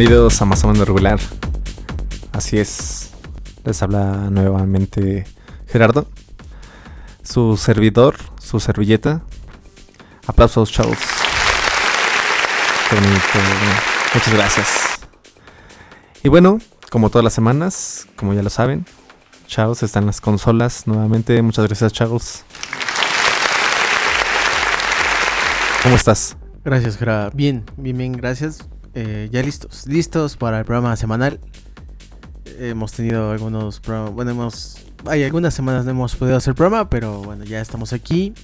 Bienvenidos a Más o menos regular. Así es. Les habla nuevamente Gerardo. Su servidor, su servilleta. Aplausos, chavos. Qué. Muchas gracias. Y bueno, como todas las semanas, como ya lo saben, chavos están las consolas nuevamente. Muchas gracias, chavos. ¿Cómo estás? Gracias, Gerardo. Bien, bien, bien, gracias. Eh, ya listos, listos para el programa semanal. Hemos tenido algunos programas, bueno, hemos, hay algunas semanas no hemos podido hacer programa, pero bueno, ya estamos aquí.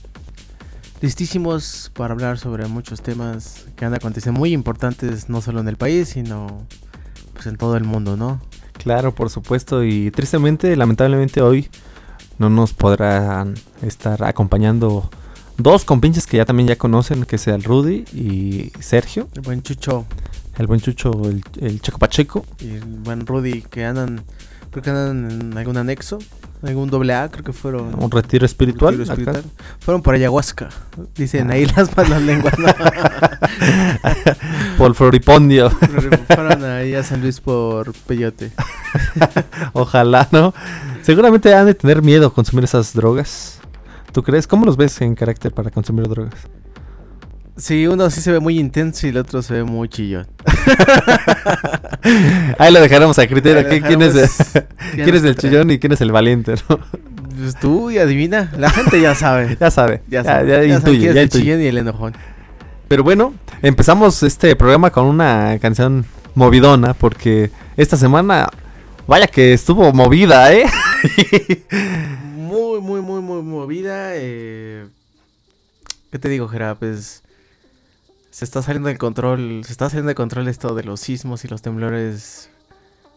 Listísimos para hablar sobre muchos temas que han acontecido muy importantes, no solo en el país, sino pues en todo el mundo, ¿no? Claro, por supuesto, y tristemente, lamentablemente hoy no nos podrán estar acompañando dos compinches que ya también ya conocen, que sea el Rudy y Sergio. El buen Chucho el buen Chucho, el, el Checo Pacheco. Y el buen Rudy, que andan, creo que andan en algún anexo, algún doble A, creo que fueron. Un retiro espiritual. retiro espiritual. Fueron por ayahuasca, dicen ahí las malas lenguas. ¿no? por Floripondio. fueron ahí a San Luis por Peyote. Ojalá, ¿no? Seguramente han de tener miedo a consumir esas drogas. ¿Tú crees? ¿Cómo los ves en carácter para consumir drogas? Sí, uno sí se ve muy intenso y el otro se ve muy chillón. Ahí lo dejaremos a criterio. ¿Quién, es, ¿quién es el chillón y quién es el valiente? ¿no? Pues tú y adivina. La gente ya sabe. ya sabe. Ya, sabe. ya, ya, intuye, ya el chillón y el enojón. Pero bueno, empezamos este programa con una canción movidona porque esta semana, vaya que estuvo movida, ¿eh? Muy, muy, muy, muy movida. Eh... ¿Qué te digo, Gerard? Pues se está saliendo de control, se está saliendo de control esto de los sismos y los temblores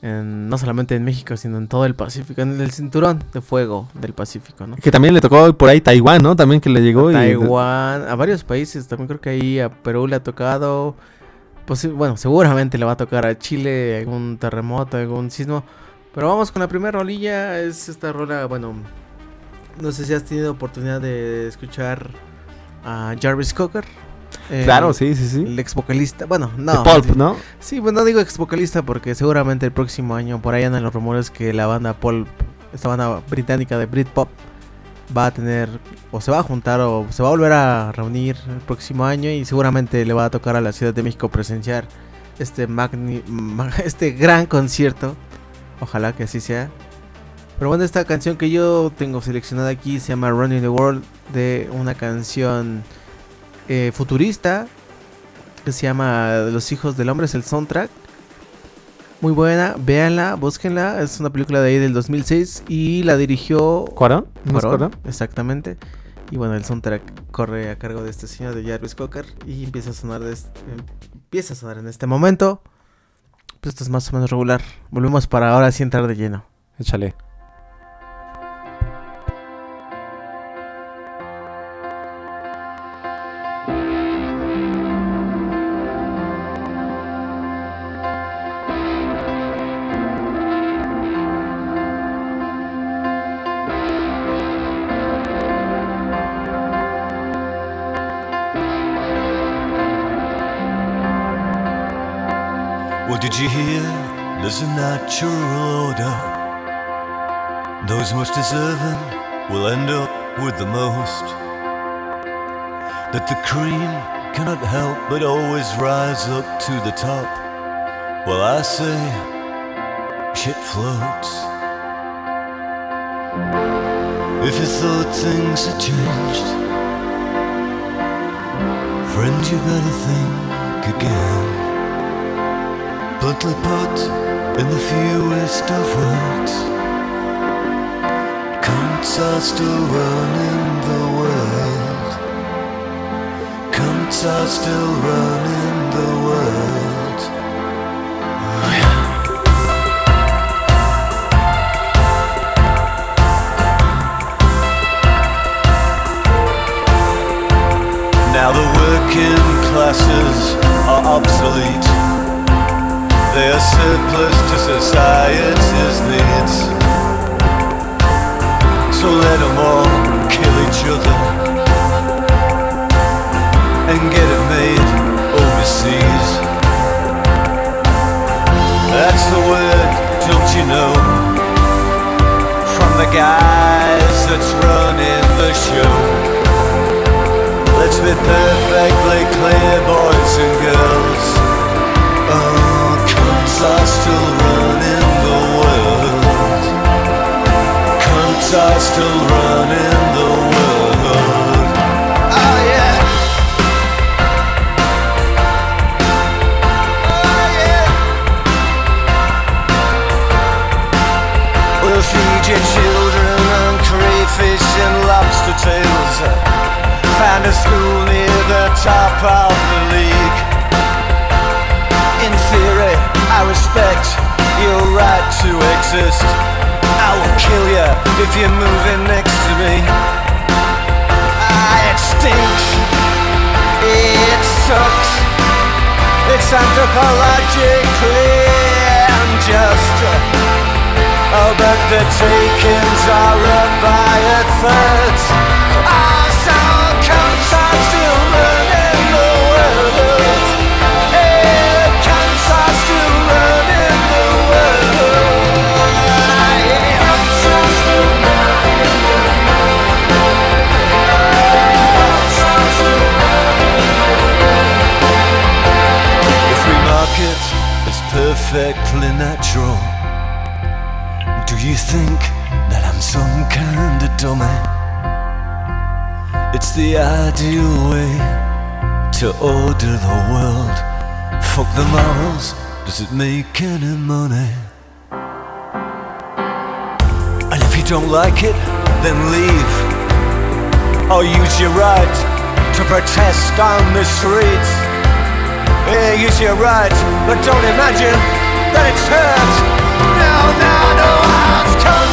no solamente en México, sino en todo el Pacífico, en el cinturón de fuego del Pacífico, ¿no? Que también le tocó por ahí Taiwán, ¿no? También que le llegó. A Taiwán, a varios países, también creo que ahí a Perú le ha tocado, pues bueno, seguramente le va a tocar a Chile algún terremoto, algún sismo. Pero vamos con la primera rolilla, es esta rola, bueno, no sé si has tenido oportunidad de escuchar a Jarvis Cocker claro, sí, sí, sí. El ex vocalista, bueno, no. Pulp, ¿no? Sí, pues no digo ex vocalista porque seguramente el próximo año, por ahí andan los rumores que la banda Pulp, esta banda británica de Britpop, va a tener, o se va a juntar, o se va a volver a reunir el próximo año y seguramente le va a tocar a la Ciudad de México presenciar este, magni este gran concierto. Ojalá que así sea. Pero bueno, esta canción que yo tengo seleccionada aquí se llama Running the World, de una canción eh, futurista que se llama Los hijos del hombre, es el soundtrack. Muy buena, véanla, búsquenla. Es una película de ahí del 2006 y la dirigió. ¿Cuarón? ¿Cuarón? Exactamente. Y bueno, el soundtrack corre a cargo de este señor de Jarvis Cocker y empieza a sonar de este, empieza a sonar en este momento. Pues esto es más o menos regular. Volvemos para ahora sí entrar de lleno. Échale. Natural order. Those most deserving will end up with the most. That the cream cannot help but always rise up to the top. Well, I say, shit floats. If you thought things had changed, friend, you better think again bluntly put in the fewest of words. Counts are still running the world. Counts are still running the world. Now the working classes are obsolete. They are surplus to society's needs. So let them all kill each other and get it made overseas. That's the word, don't you know? From the guys that's running the show. Let's be perfectly clear, boys and girls. Oh, cunts are still running the world. Cunts are still running the world. Oh yeah. Oh yeah. We'll feed your children crayfish and lobster tails. Find a school near the top of the league. Respect your right to exist. I will kill you if you're moving next to me. Ah, it stinks. It sucks. It's anthropologically unjust. Oh, but the takings are up by a third. Ah, so perfectly natural. Do you think that I'm some kind of dummy? It's the ideal way to order the world. Fuck the morals, does it make any money? And if you don't like it, then leave. Or use your right to protest on the streets. Yeah, use your right, but don't imagine that it's hurt. No, no, no, house cunts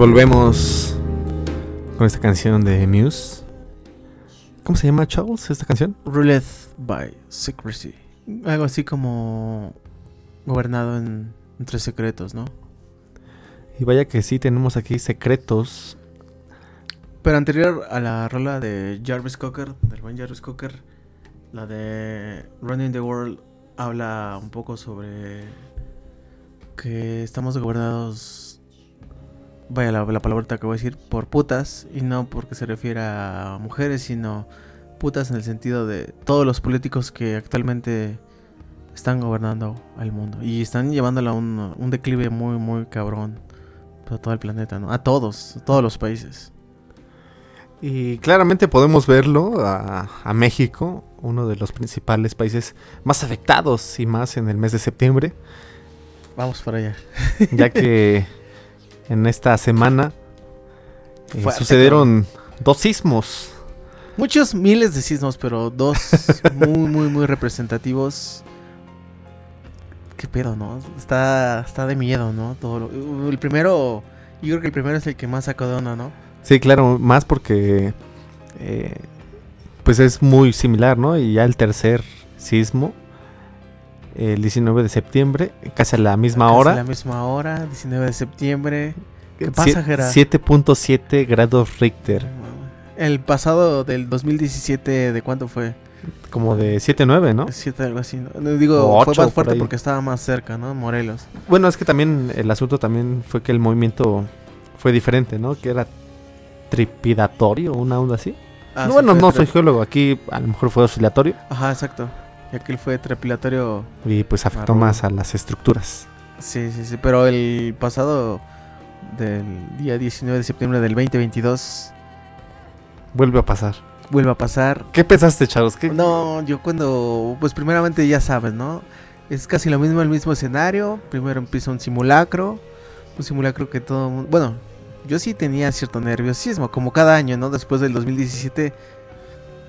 volvemos con esta canción de Muse. ¿Cómo se llama, Charles, esta canción? Ruled by Secrecy. Algo así como gobernado en, entre secretos, ¿no? Y vaya que sí, tenemos aquí secretos. Pero anterior a la rola de Jarvis Cocker, del buen Jarvis Cocker, la de Running the World habla un poco sobre que estamos gobernados vaya la, la palabrita que voy a decir, por putas, y no porque se refiere a mujeres, sino putas en el sentido de todos los políticos que actualmente están gobernando al mundo y están llevándolo a un, un declive muy, muy cabrón a todo el planeta, ¿no? A todos, a todos los países. Y claramente podemos verlo a, a México, uno de los principales países más afectados y más en el mes de septiembre, Vamos para allá. ya que en esta semana eh, sucedieron dos sismos. Muchos miles de sismos, pero dos muy, muy, muy representativos. Qué pedo, ¿no? Está, está de miedo, ¿no? Todo lo- el primero, yo creo que el primero es el que más sacó de onda, ¿no? Sí, claro, más porque eh, pues es muy similar, ¿no? Y ya el tercer sismo, el 19 de septiembre, casi a la misma Casi hora. la misma hora, 19 de septiembre. ¿Qué pasa, Jera? 7.7 grados Richter, El pasado del 2017, ¿de cuánto fue? como de 7.9, ¿no? Siete, algo así. Digo, O fue ocho, más por fuerte ahí. porque estaba más cerca, ¿no? Morelos. Bueno, es que también el asunto también fue que el movimiento fue diferente, ¿no? Que era tripidatorio, una onda así. Ah, No, sí, bueno, no soy geólogo, aquí a lo mejor fue oscilatorio Ajá, exacto. Y aquel fue trepilatorio. y pues afectó más a las estructuras. Sí, sí, sí. Pero el pasado del día 19 de septiembre del 2022 Vuelve a pasar. vuelve a pasar. ¿Qué pensaste, chavos? ¿Qué- No, yo cuando, pues primeramente ya sabes, ¿no? Es casi lo mismo, el mismo escenario. Primero empieza un simulacro. Un simulacro que todo mundo... Bueno, yo sí tenía cierto nerviosismo, como cada año, ¿no? Después del 2017,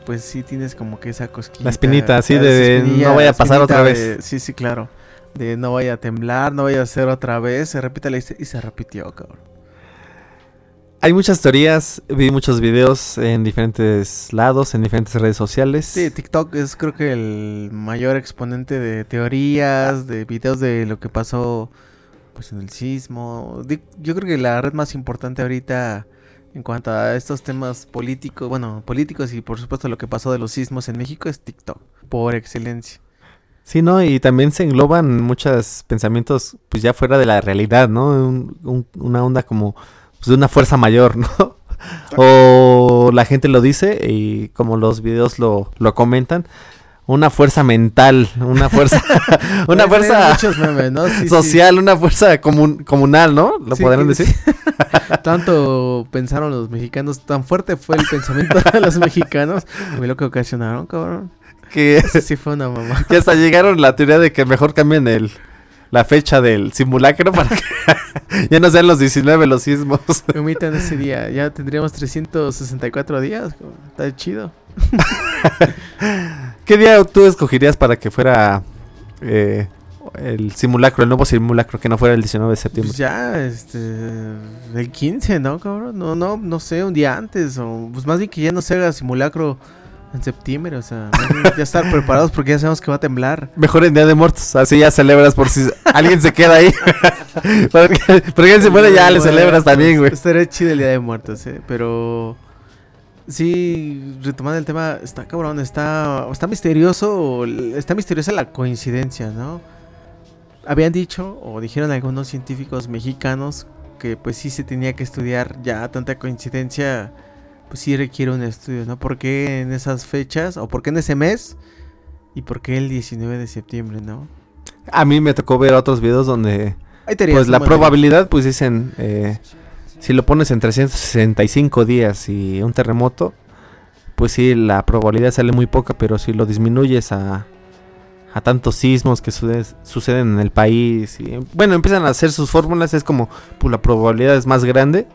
pues sí tienes como que esa cosquilla. La espinita, así de no vaya a pasar otra vez. Sí, sí, claro. De no vaya a temblar, no vaya a ser otra vez. Se repite la historia y se repitió, cabrón. Hay muchas teorías, vi muchos videos en diferentes lados, en diferentes redes sociales. Sí, TikTok es creo que el mayor exponente de teorías, de videos de lo que pasó pues en el sismo. Yo creo que la red más importante ahorita en cuanto a estos temas políticos, bueno, políticos y por supuesto lo que pasó de los sismos en México es TikTok, por excelencia. Sí, ¿no? Y también se engloban muchos pensamientos, pues ya fuera de la realidad, ¿no? Un- un- una onda como pues, de una fuerza mayor, ¿no? O la gente lo dice y como los videos lo, lo comentan, una fuerza mental, una fuerza, una fuerza muchos memes, ¿no? Sí, sí. social, una fuerza comun- comunal, ¿no? Lo Sí, que- decir. Tanto pensaron los mexicanos, tan fuerte fue el pensamiento de los mexicanos, y lo que ocasionaron, cabrón. Que, Eso sí fue una mamá. que hasta llegaron la teoría de que mejor cambien el, la fecha del simulacro para que ya no sean los 19 los sismos. Omitan ese día. Ya tendríamos 364 días. Está chido. ¿Qué día tú escogerías para que fuera eh, el simulacro, el nuevo simulacro, que no fuera el 19 de septiembre? Pues ya, este. El 15, ¿no, cabrón? No, no, no sé, un día antes. O pues más bien que ya no se haga simulacro en septiembre. O sea, ya estar preparados porque ya sabemos que va a temblar. Mejor en Día de Muertos, así ya celebras por si alguien se queda ahí. porque, porque alguien se muere, ya le celebras también, güey. Estaría chido el día de muertos, ¿eh? Pero. Sí, retomando el tema, está cabrón, está, está misterioso, está misteriosa la coincidencia, ¿no? Habían dicho, o dijeron algunos científicos mexicanos, que pues sí se tenía que estudiar ya tanta coincidencia, pues sí requiere un estudio, ¿no? ¿Por qué en esas fechas, o por qué en ese mes, y por qué el 19 de septiembre, ¿no? A mí me tocó ver otros videos donde, Hay teorías, pues la probabilidad, pues dicen, eh, si lo pones en 365 días y un terremoto, pues sí, la probabilidad sale muy poca, pero si lo disminuyes a, a tantos sismos que sude- suceden en el país, y bueno, empiezan a hacer sus fórmulas, es como, pues la probabilidad es más grande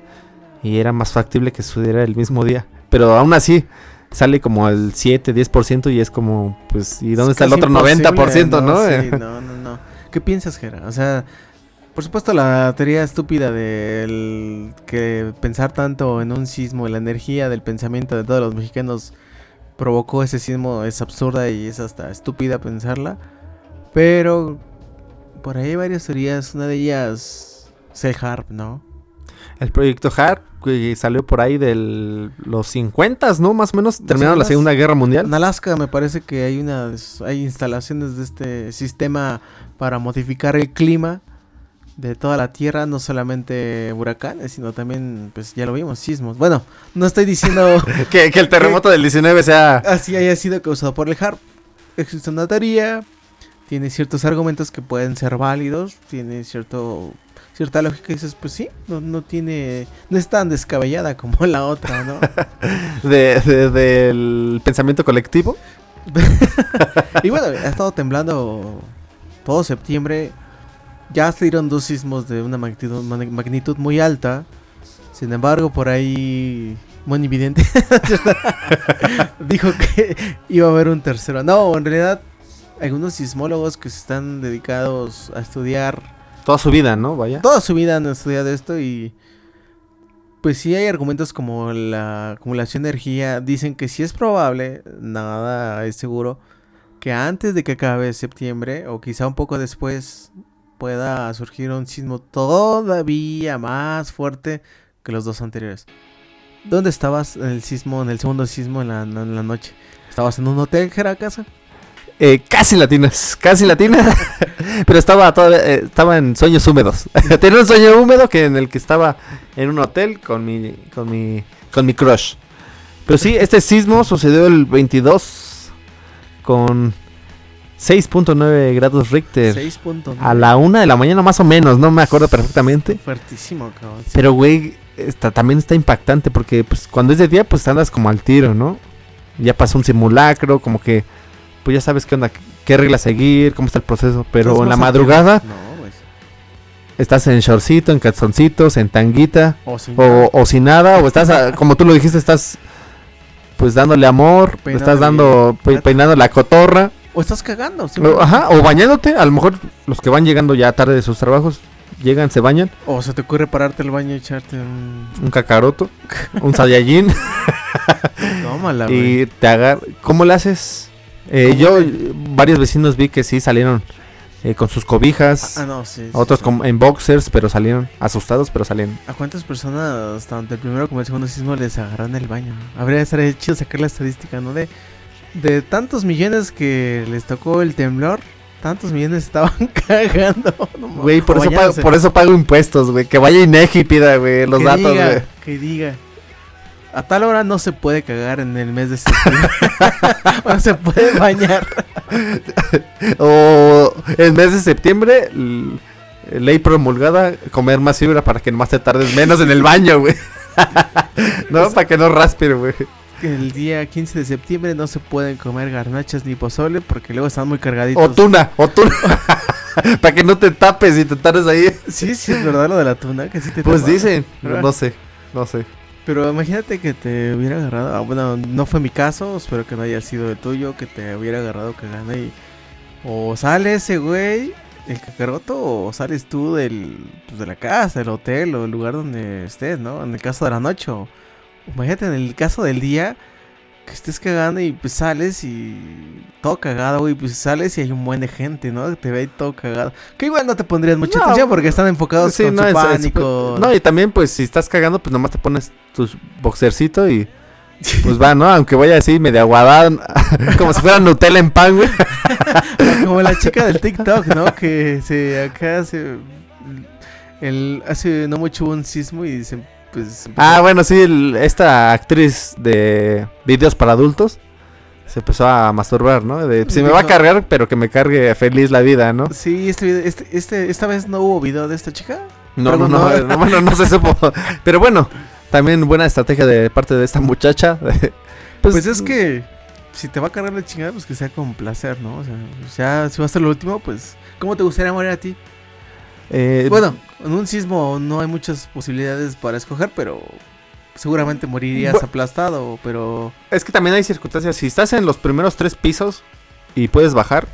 y era más factible que sucediera el mismo día. Pero aún así, sale como el 7, 10% y es como, pues, ¿y dónde Es está el otro imposible, 90%, no? Sí, Eh, no, no, no. ¿Qué piensas, Jera? O sea, por supuesto la teoría estúpida del que pensar tanto en un sismo, la energía del pensamiento de todos los mexicanos provocó ese sismo es absurda y es hasta estúpida pensarla. Pero por ahí hay varias teorías, una de ellas es el HARP, ¿no? El proyecto HARP, que salió por ahí de los 50, ¿no? Más o menos, terminaron la 50s. Segunda Guerra Mundial. En Alaska me parece que hay una hay instalaciones de este sistema para modificar el clima de toda la Tierra, no solamente huracanes, sino también, pues ya lo vimos, sismos. Bueno, no estoy diciendo Que, que el terremoto del 19 sea... así haya sido causado por el HARP. Existe una teoría, tiene ciertos argumentos que pueden ser válidos, tiene cierto cierta lógica y dices, pues sí, no, no tiene, no es tan descabellada como la otra, ¿no? de- de- del pensamiento colectivo. y bueno, ha estado temblando todo septiembre. Ya se dieron dos sismos de una magnitud, mag- magnitud muy alta. Sin embargo, por ahí Moni Vidente dijo que iba a haber un tercero. No, en realidad, algunos sismólogos que se están dedicados a estudiar Toda su vida, ¿no? Vaya. toda su vida han estudiado esto y pues sí hay argumentos como la acumulación de energía. Dicen que sí es probable, nada es seguro, que antes de que acabe septiembre o quizá un poco después pueda surgir un sismo todavía más fuerte que los dos anteriores. ¿Dónde estabas en el sismo, en el segundo sismo en la, en la noche? ¿Estabas en un hotel que era casa? Eh, casi latinas, casi latina. Pero estaba todavía, eh, estaba en sueños húmedos. Tenía un sueño húmedo que en el que estaba en un hotel con mi, con mi, con mi crush. Pero sí, este sismo sucedió el 22 con 6.9 grados Richter. 6.9. A la una de la mañana más o menos, no me acuerdo perfectamente. Fuertísimo, cabrón. sí. Pero güey, está, también está impactante porque pues cuando es de día pues andas como al tiro, ¿no? Ya pasó un simulacro, como que pues ya sabes qué onda, qué reglas seguir, cómo está el proceso, pero ¿Estás en la madrugada? No, estás en shortcito, en calzoncitos, en tanguita O sin o, o sin nada, o estás, a- como tú lo dijiste, estás pues dándole amor, estás dando, pe- peinando la cotorra, O estás cagando. sí, o, ajá, o bañándote, a lo mejor los que van llegando ya tarde de sus trabajos, llegan, se bañan, O se te ocurre pararte al baño y echarte un... un cacaroto, un sayajin. Tómala, güey. Y te agar... ¿Cómo le haces? Eh, ¿Cómo yo, le- varios vecinos vi que sí salieron eh, con sus cobijas. Ah, no, sí. otros sí. con- en boxers, pero salieron asustados, pero salieron. ¿A cuántas personas, tanto el primero como el segundo sismo, les agarraron el baño? Habría estaría chido sacar la estadística, ¿no? De, de tantos millones que les tocó el temblor, tantos millones estaban cagando. no Güey, por, o eso pago, bañándose. por eso pago impuestos, güey. Que vaya Inegi y pida, güey, los que datos, güey. Que diga. A tal hora no se puede cagar en el mes de septiembre. no se puede bañar. O el mes de septiembre, ley promulgada, comer más fibra para que más te tardes menos en el baño, güey. no, para que no raspe, güey. Que el día 15 de septiembre no se pueden comer garnachas ni pozole porque luego están muy cargaditos. O tuna, o tuna. para que no te tapes y te tardes ahí. Sí, sí, es verdad lo de la tuna, que sí te Pues dicen, Ah. no sé, no sé. Pero imagínate que te hubiera agarrado. ah, bueno, no fue mi caso, espero que no haya sido el tuyo, que te hubiera agarrado cagando y. O sale ese güey, el cacaroto, o sales tú del, pues, de la casa, del hotel o el lugar donde estés, ¿no? En el caso de la noche. O, imagínate en el caso del día, que estés cagando y pues sales y todo cagado, güey, pues sales y hay un buen de gente, ¿no? Te ve ahí todo cagado. Que igual no te pondrías mucha No, atención porque están enfocados Sí, con no, su es- es- pánico. no, y también, pues, si estás cagando, pues nomás te pones tu boxercito y. Pues va, ¿no? Aunque vaya así, medio aguadada, como si fuera Nutella en pan, güey. Como la chica del TikTok, ¿no? Que se acá se el hace no mucho un sismo y se pues Ah, bueno, sí, el- esta actriz de videos para adultos se empezó a masturbar, ¿no? De, si me va a cargar, pero que me cargue feliz la vida, ¿no? Sí, este, este, este esta vez no hubo video de esta chica. No, Pero no, no, no. no, bueno, no se supo. Pero bueno, también buena estrategia de parte de esta muchacha. Pues, es que si te va a cargar la chingada, pues que sea con placer, ¿no? O sea, ya si va a ser lo último, pues ¿cómo te gustaría morir a ti? eh, Bueno, en un sismo no hay muchas posibilidades para escoger, pero seguramente morirías aplastado, pero Es que también hay circunstancias. Si estás en los primeros tres pisos y puedes bajar,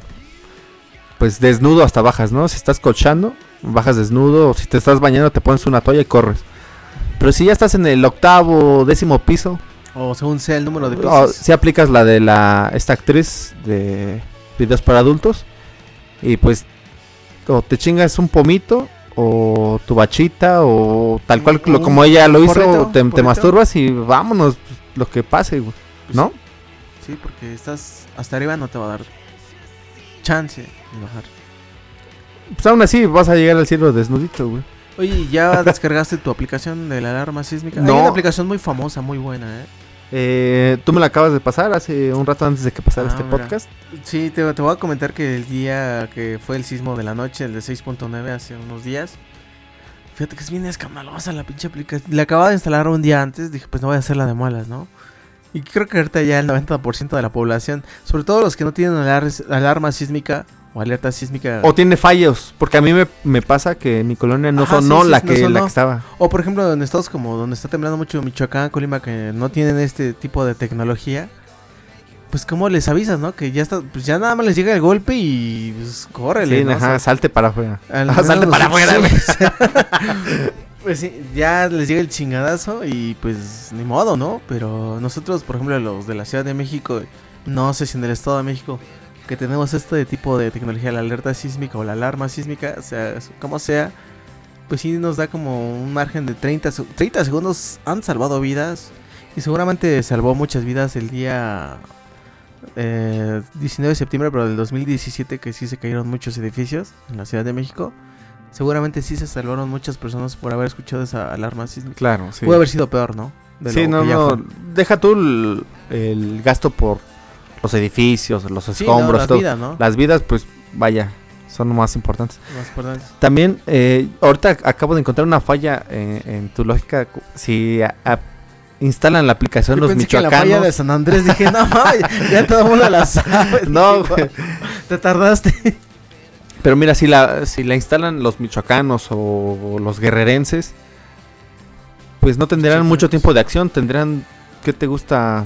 pues desnudo hasta bajas, ¿no? Si estás cochando, bajas desnudo. O si te estás bañando, te pones una toalla y corres. Pero si ya estás en el octavo, décimo piso, o según sea el número de o pisos. si aplicas la de la esta actriz de videos para adultos y pues o te chingas un pomito o tu bachita o tal cual lo- como ella lo hizo, porrito, te, masturbas y vámonos, lo que pase, güey, Pues ¿no? Sí, porque estás hasta arriba no te va a dar chance de bajar. Pues aún así vas a llegar al cielo desnudito, güey. Oye, ¿ya descargaste tu aplicación de la alarma sísmica? Hay No. una aplicación muy famosa, muy buena, ¿eh? Eh, Tú me la acabas de pasar hace un rato antes de que pasara Ah, este mira. podcast. Sí, te, te voy a comentar que el día que fue el sismo de la noche, el de 6.9, hace unos días, fíjate que es bien escandalosa la pinche aplicación. La acababa de instalar un día antes, dije, pues no voy a hacerla de malas, ¿no? Y creo que ahorita ya el 90% de la población, sobre todo los que no tienen alar- alarma sísmica o alerta sísmica, O tiene fallos, porque a mí me, me pasa que mi colonia no Ajá, sonó sí, sí, la, que, la sonó. que estaba. O por ejemplo en estados como donde está temblando mucho Michoacán, Colima, que no tienen este tipo de tecnología, pues cómo les avisas, ¿no? Que ya está, pues ya nada más les llega el golpe y pues córrele, Sí, ¿no? O ajá, sea, salte para afuera. Ajá, salte para afuera, pues sí, ya les llega el chingadazo y pues ni modo, ¿no? Pero nosotros, por ejemplo, los de la Ciudad de México, no sé si en el Estado de México, que tenemos este tipo de tecnología, la alerta sísmica o la alarma sísmica, o sea, como sea, pues sí nos da como un margen de 30, se- 30 segundos, han salvado vidas y seguramente salvó muchas vidas el día eh, 19 de septiembre, pero del 2017 que sí se cayeron muchos edificios en la Ciudad de México. Seguramente sí se salvaron muchas personas por haber escuchado esa alarma sísmica. Claro, sí. Puede haber sido peor, ¿no? De Sí, no, no. Deja tú el, el gasto por los edificios, los Sí, no, escombros, la todo. vida, ¿no? Las vidas, pues vaya, son más importantes. Más. También, eh, ahorita acabo de encontrar una falla eh, en tu lógica. Si a- a- instalan la aplicación Yo los pensé que en la michoacanos. falla de San Andrés dije, no, ya, todo el mundo la sabe. No, Dije. Te tardaste. Pero mira, si la, si la instalan los michoacanos o, los guerrerenses, pues no tendrán Michoacanos. mucho tiempo de acción. Tendrán, ¿qué te gusta?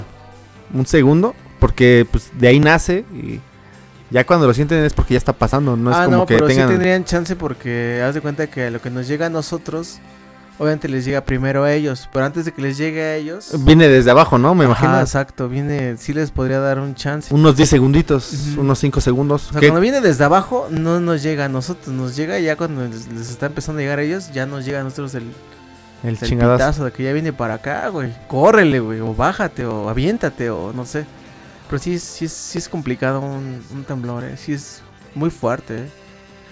Un segundo. Porque pues de ahí nace y ya cuando lo sienten es porque ya está pasando. No es ah, como no, que pero tengan... sí tendrían chance porque haz de cuenta que lo que nos llega a nosotros, obviamente les llega primero a ellos, pero antes de que les llegue a ellos... Viene desde abajo, ¿no? Me Ajá, imagino. exacto, viene, sí les podría dar un chance. Unos 10 segunditos, unos 5 segundos. O sea, cuando viene desde abajo, no nos llega a nosotros, nos llega ya cuando les, les está empezando a llegar a ellos, ya nos llega a nosotros el, el el chingadazo. de que ya viene para acá, güey. Córrele, güey, o bájate, o aviéntate, o no sé. Pero sí, es- sí, es, sí es complicado un, un temblor, eh. Sí es muy fuerte, eh.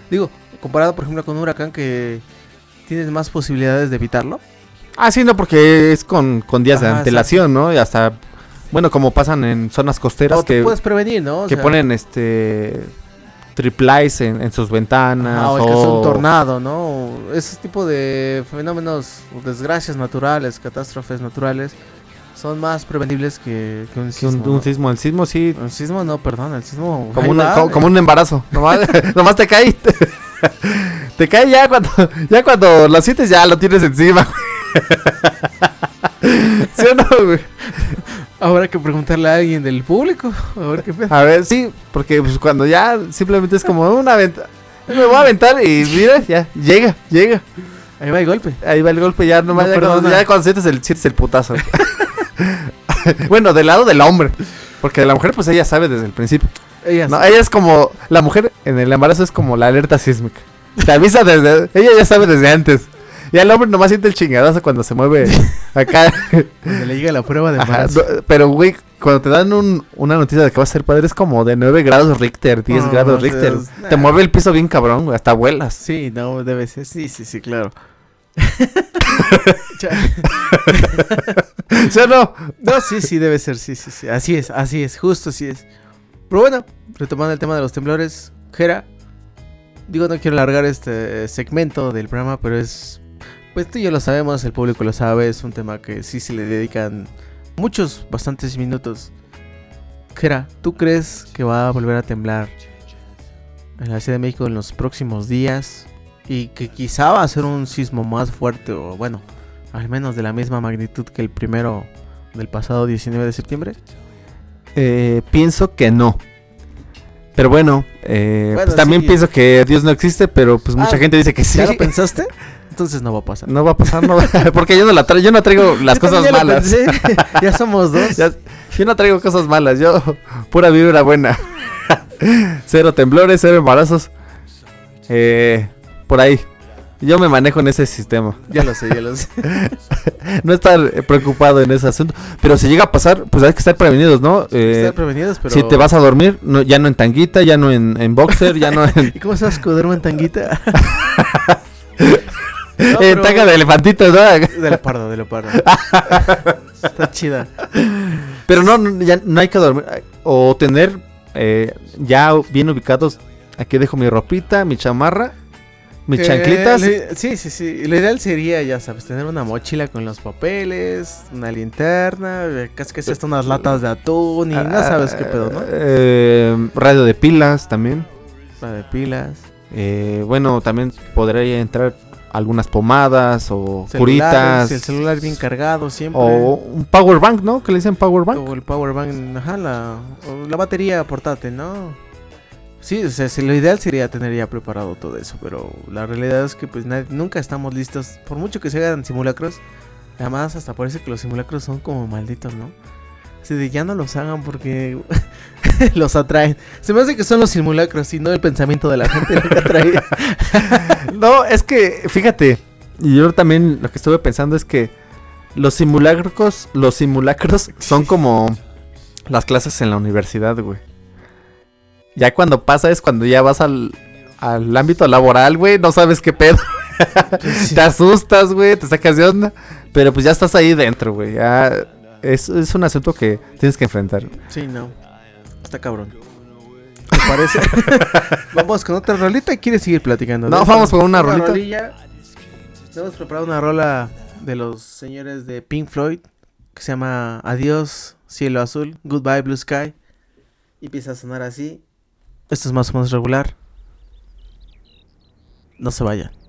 Digo, comparado, por ejemplo, con un huracán que tienes más posibilidades de evitarlo. Ah, sí, no, porque es con, con días de antelación, ¿no? Y hasta, bueno, como pasan en zonas costeras O que, puedes prevenir, ¿no? O que sea, ponen este triplies en, en sus ventanas. ajá, o el que es o- un tornado, ¿no? O Ese tipo de fenómenos, desgracias naturales, catástrofes naturales, son más prevenibles que, que un que sismo. un, un ¿no? sismo, el sismo sí, El sismo no, perdón, el sismo... como, un, va, eh. como un embarazo. Nomás, nomás te cae. Te, cae ya cuando, ya cuando lo sientes, ya lo tienes encima. ¿Sí o no, güey? Habrá que preguntarle a alguien del público. A ver qué pedo. A ver, sí, porque pues, cuando ya simplemente es como una venta. Me voy a aventar y mira, ya, llega, llega. Ahí va el golpe. Ahí va el golpe, ya nomás No ya, cuando, perdona. ya cuando sientes el, sientes el putazo. bueno, del lado del hombre. Porque de la mujer, pues ella sabe desde el principio. Ella No, ella es como, la mujer en el embarazo es como la alerta sísmica. Te avisa desde, ella ya sabe desde antes. Y el hombre nomás siente el chingadazo cuando se mueve acá. Cuando le llega la prueba de embarazo. pero, güey, cuando te dan un- una noticia de que vas a ser padre es como de 9 grados Richter, 10 No, grados te Richter. Te mueve el piso bien cabrón, güey, hasta vuelas. Sí, no, debe ser. Sí, sí, sí, claro. Cha- ¿Sí o no? no, sí, sí, debe ser. Sí, sí, sí. Así es, así es. Justo así es. Pero bueno, retomando el tema de los temblores. Jera. Digo, no quiero alargar este segmento del programa, pero es. Pues tú y yo lo sabemos, el público lo sabe. Es un tema que sí se le dedican muchos, bastantes minutos. Jera, ¿tú crees que va a volver a temblar en la Ciudad de México en los próximos días? Y que quizá va a ser un sismo más fuerte, o bueno, al menos de la misma magnitud que el primero del pasado 19 de septiembre. Eh, pienso que no. Pero bueno, eh, Bueno, pues también sí. pienso que Dios no existe, pero pues mucha Ah, gente dice que sí. ¿Ya lo pensaste? Entonces no va a pasar. No va a pasar, no va- porque yo no la traigo, yo no traigo las Yo cosas lo malas. pensé. ya somos dos. Ya- yo no traigo cosas malas, yo pura vibra buena. cero temblores, cero embarazos. Eh, por ahí. Yo me manejo en ese sistema. Ya lo sé, ya lo sé. No estar eh, preocupado en ese asunto. Pero si llega a pasar, pues hay que estar prevenidos, ¿no? Eh, Estar prevenidos, pero... Si te vas a dormir, no, ya no en tanguita, ya no en, en boxer, ya no en, ¿Y cómo sabes que duermo en tanguita? No, pero- tanga de elefantito, ¿no? De leopardo, de leopardo. Está chida. Pero no, no, ya no hay que dormir. O tener eh, ya bien ubicados. Aquí dejo mi ropita, mi chamarra, mis Que chanclitas. le- sí, sí, sí. Lo ideal sería, ya sabes, tener una mochila con los papeles, una linterna, eh, casi que hasta unas latas de atún y no sabes qué pedo, ¿no? Eh, radio de pilas también. La de pilas. Eh, bueno, también podría entrar algunas pomadas o celulares, curitas. El celular bien cargado siempre. O un power bank, ¿no? Que le dicen power bank. O el power bank, ajá, la, la batería portátil, ¿no? Sí, o sea, lo ideal sería tener ya preparado todo eso, pero la realidad es que pues nunca estamos listos, por mucho que se hagan simulacros, además hasta parece que los simulacros son como malditos, ¿no? Así de ya no los hagan porque los atraen. Se me hace que son los simulacros y no el pensamiento de la gente que atrae. No, es que, fíjate, y yo también lo que estuve pensando es que los simulacros, los simulacros son como las clases en la universidad, güey. Ya cuando pasa es cuando ya vas al, al ámbito laboral, güey, no sabes qué pedo. Te asustas, güey, te sacas de onda, pero pues ya estás ahí dentro, güey. Ya es, es un asunto que tienes que enfrentar. Sí, no. Está cabrón. ¿Te parece? vamos con otra rolita y quieres seguir platicando. No, vamos con una rolita. rolilla. Hemos preparado una rola de los señores de Pink Floyd que se llama Adiós, cielo azul, Goodbye Blue Sky. Y empieza a sonar así. Esto es más o menos regular. No se vayan.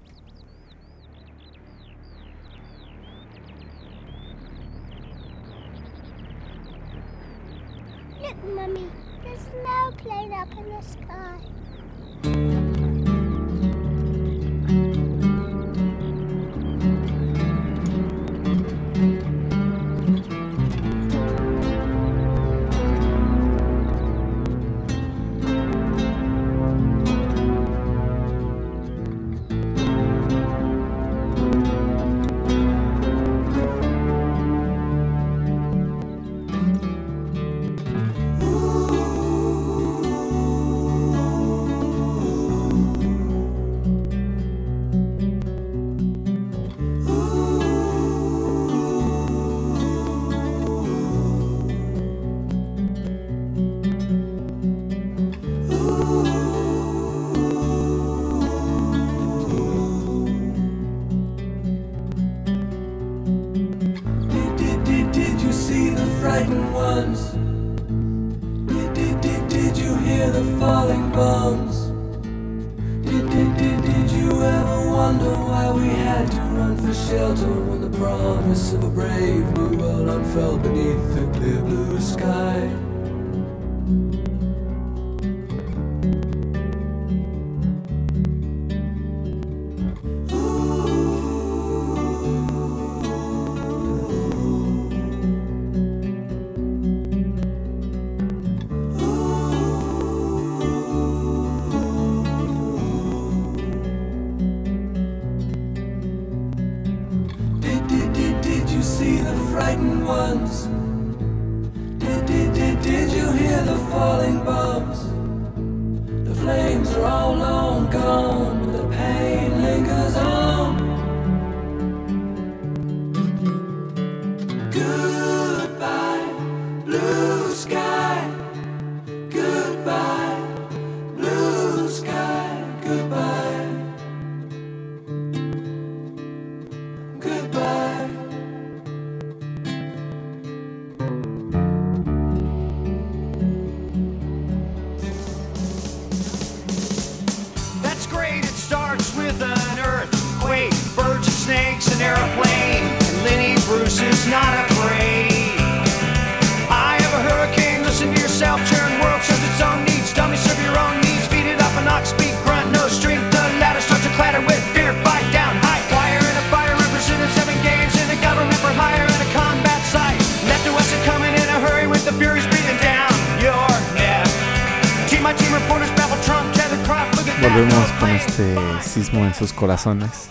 Corazones.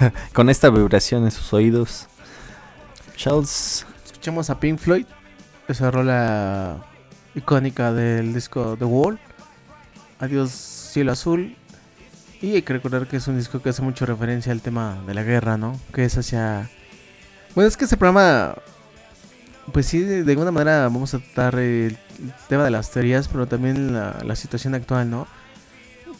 con esta vibración en sus oídos. Charles, Escuchamos a Pink Floyd, esa rola icónica del disco The Wall. Adiós cielo azul. Y hay que recordar que es un disco que hace mucho referencia al tema de la guerra, ¿no? Que es hacia... Bueno, es que ese programa... Pues sí, de alguna manera vamos a tratar el tema de las teorías, pero también la situación actual, ¿no?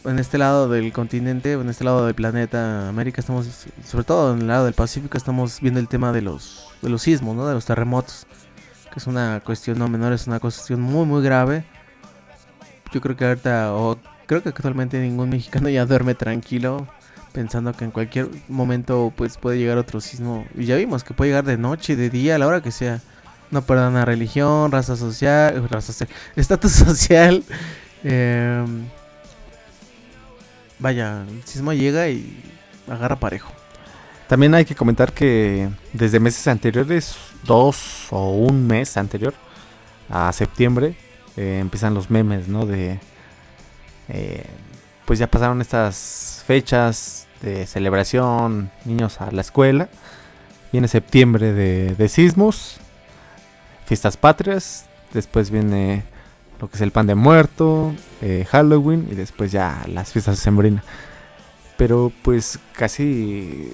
En este lado del continente, en este lado del planeta América, estamos, sobre todo en el lado del Pacífico, estamos viendo el tema de los, de los sismos, ¿no? De los terremotos que es una cuestión no menor, es una cuestión muy muy grave. Yo creo que ahorita, o creo que actualmente ningún mexicano ya duerme tranquilo, pensando que en cualquier momento pues puede llegar otro sismo. Y ya vimos que puede llegar de noche, de día, a la hora que sea. No perdona religión, raza social, raza social, estatus social. eh, vaya, el sismo llega y agarra parejo. también hay que comentar que desde meses anteriores, dos o un mes anterior a septiembre, eh, empiezan los memes, ¿no? De. eh, pues ya pasaron estas fechas de celebración, niños a la escuela. Viene septiembre de, de sismos, fiestas patrias. Después viene lo que es el pan de muerto, eh, Halloween y después ya las fiestas de sembrina. Pero pues casi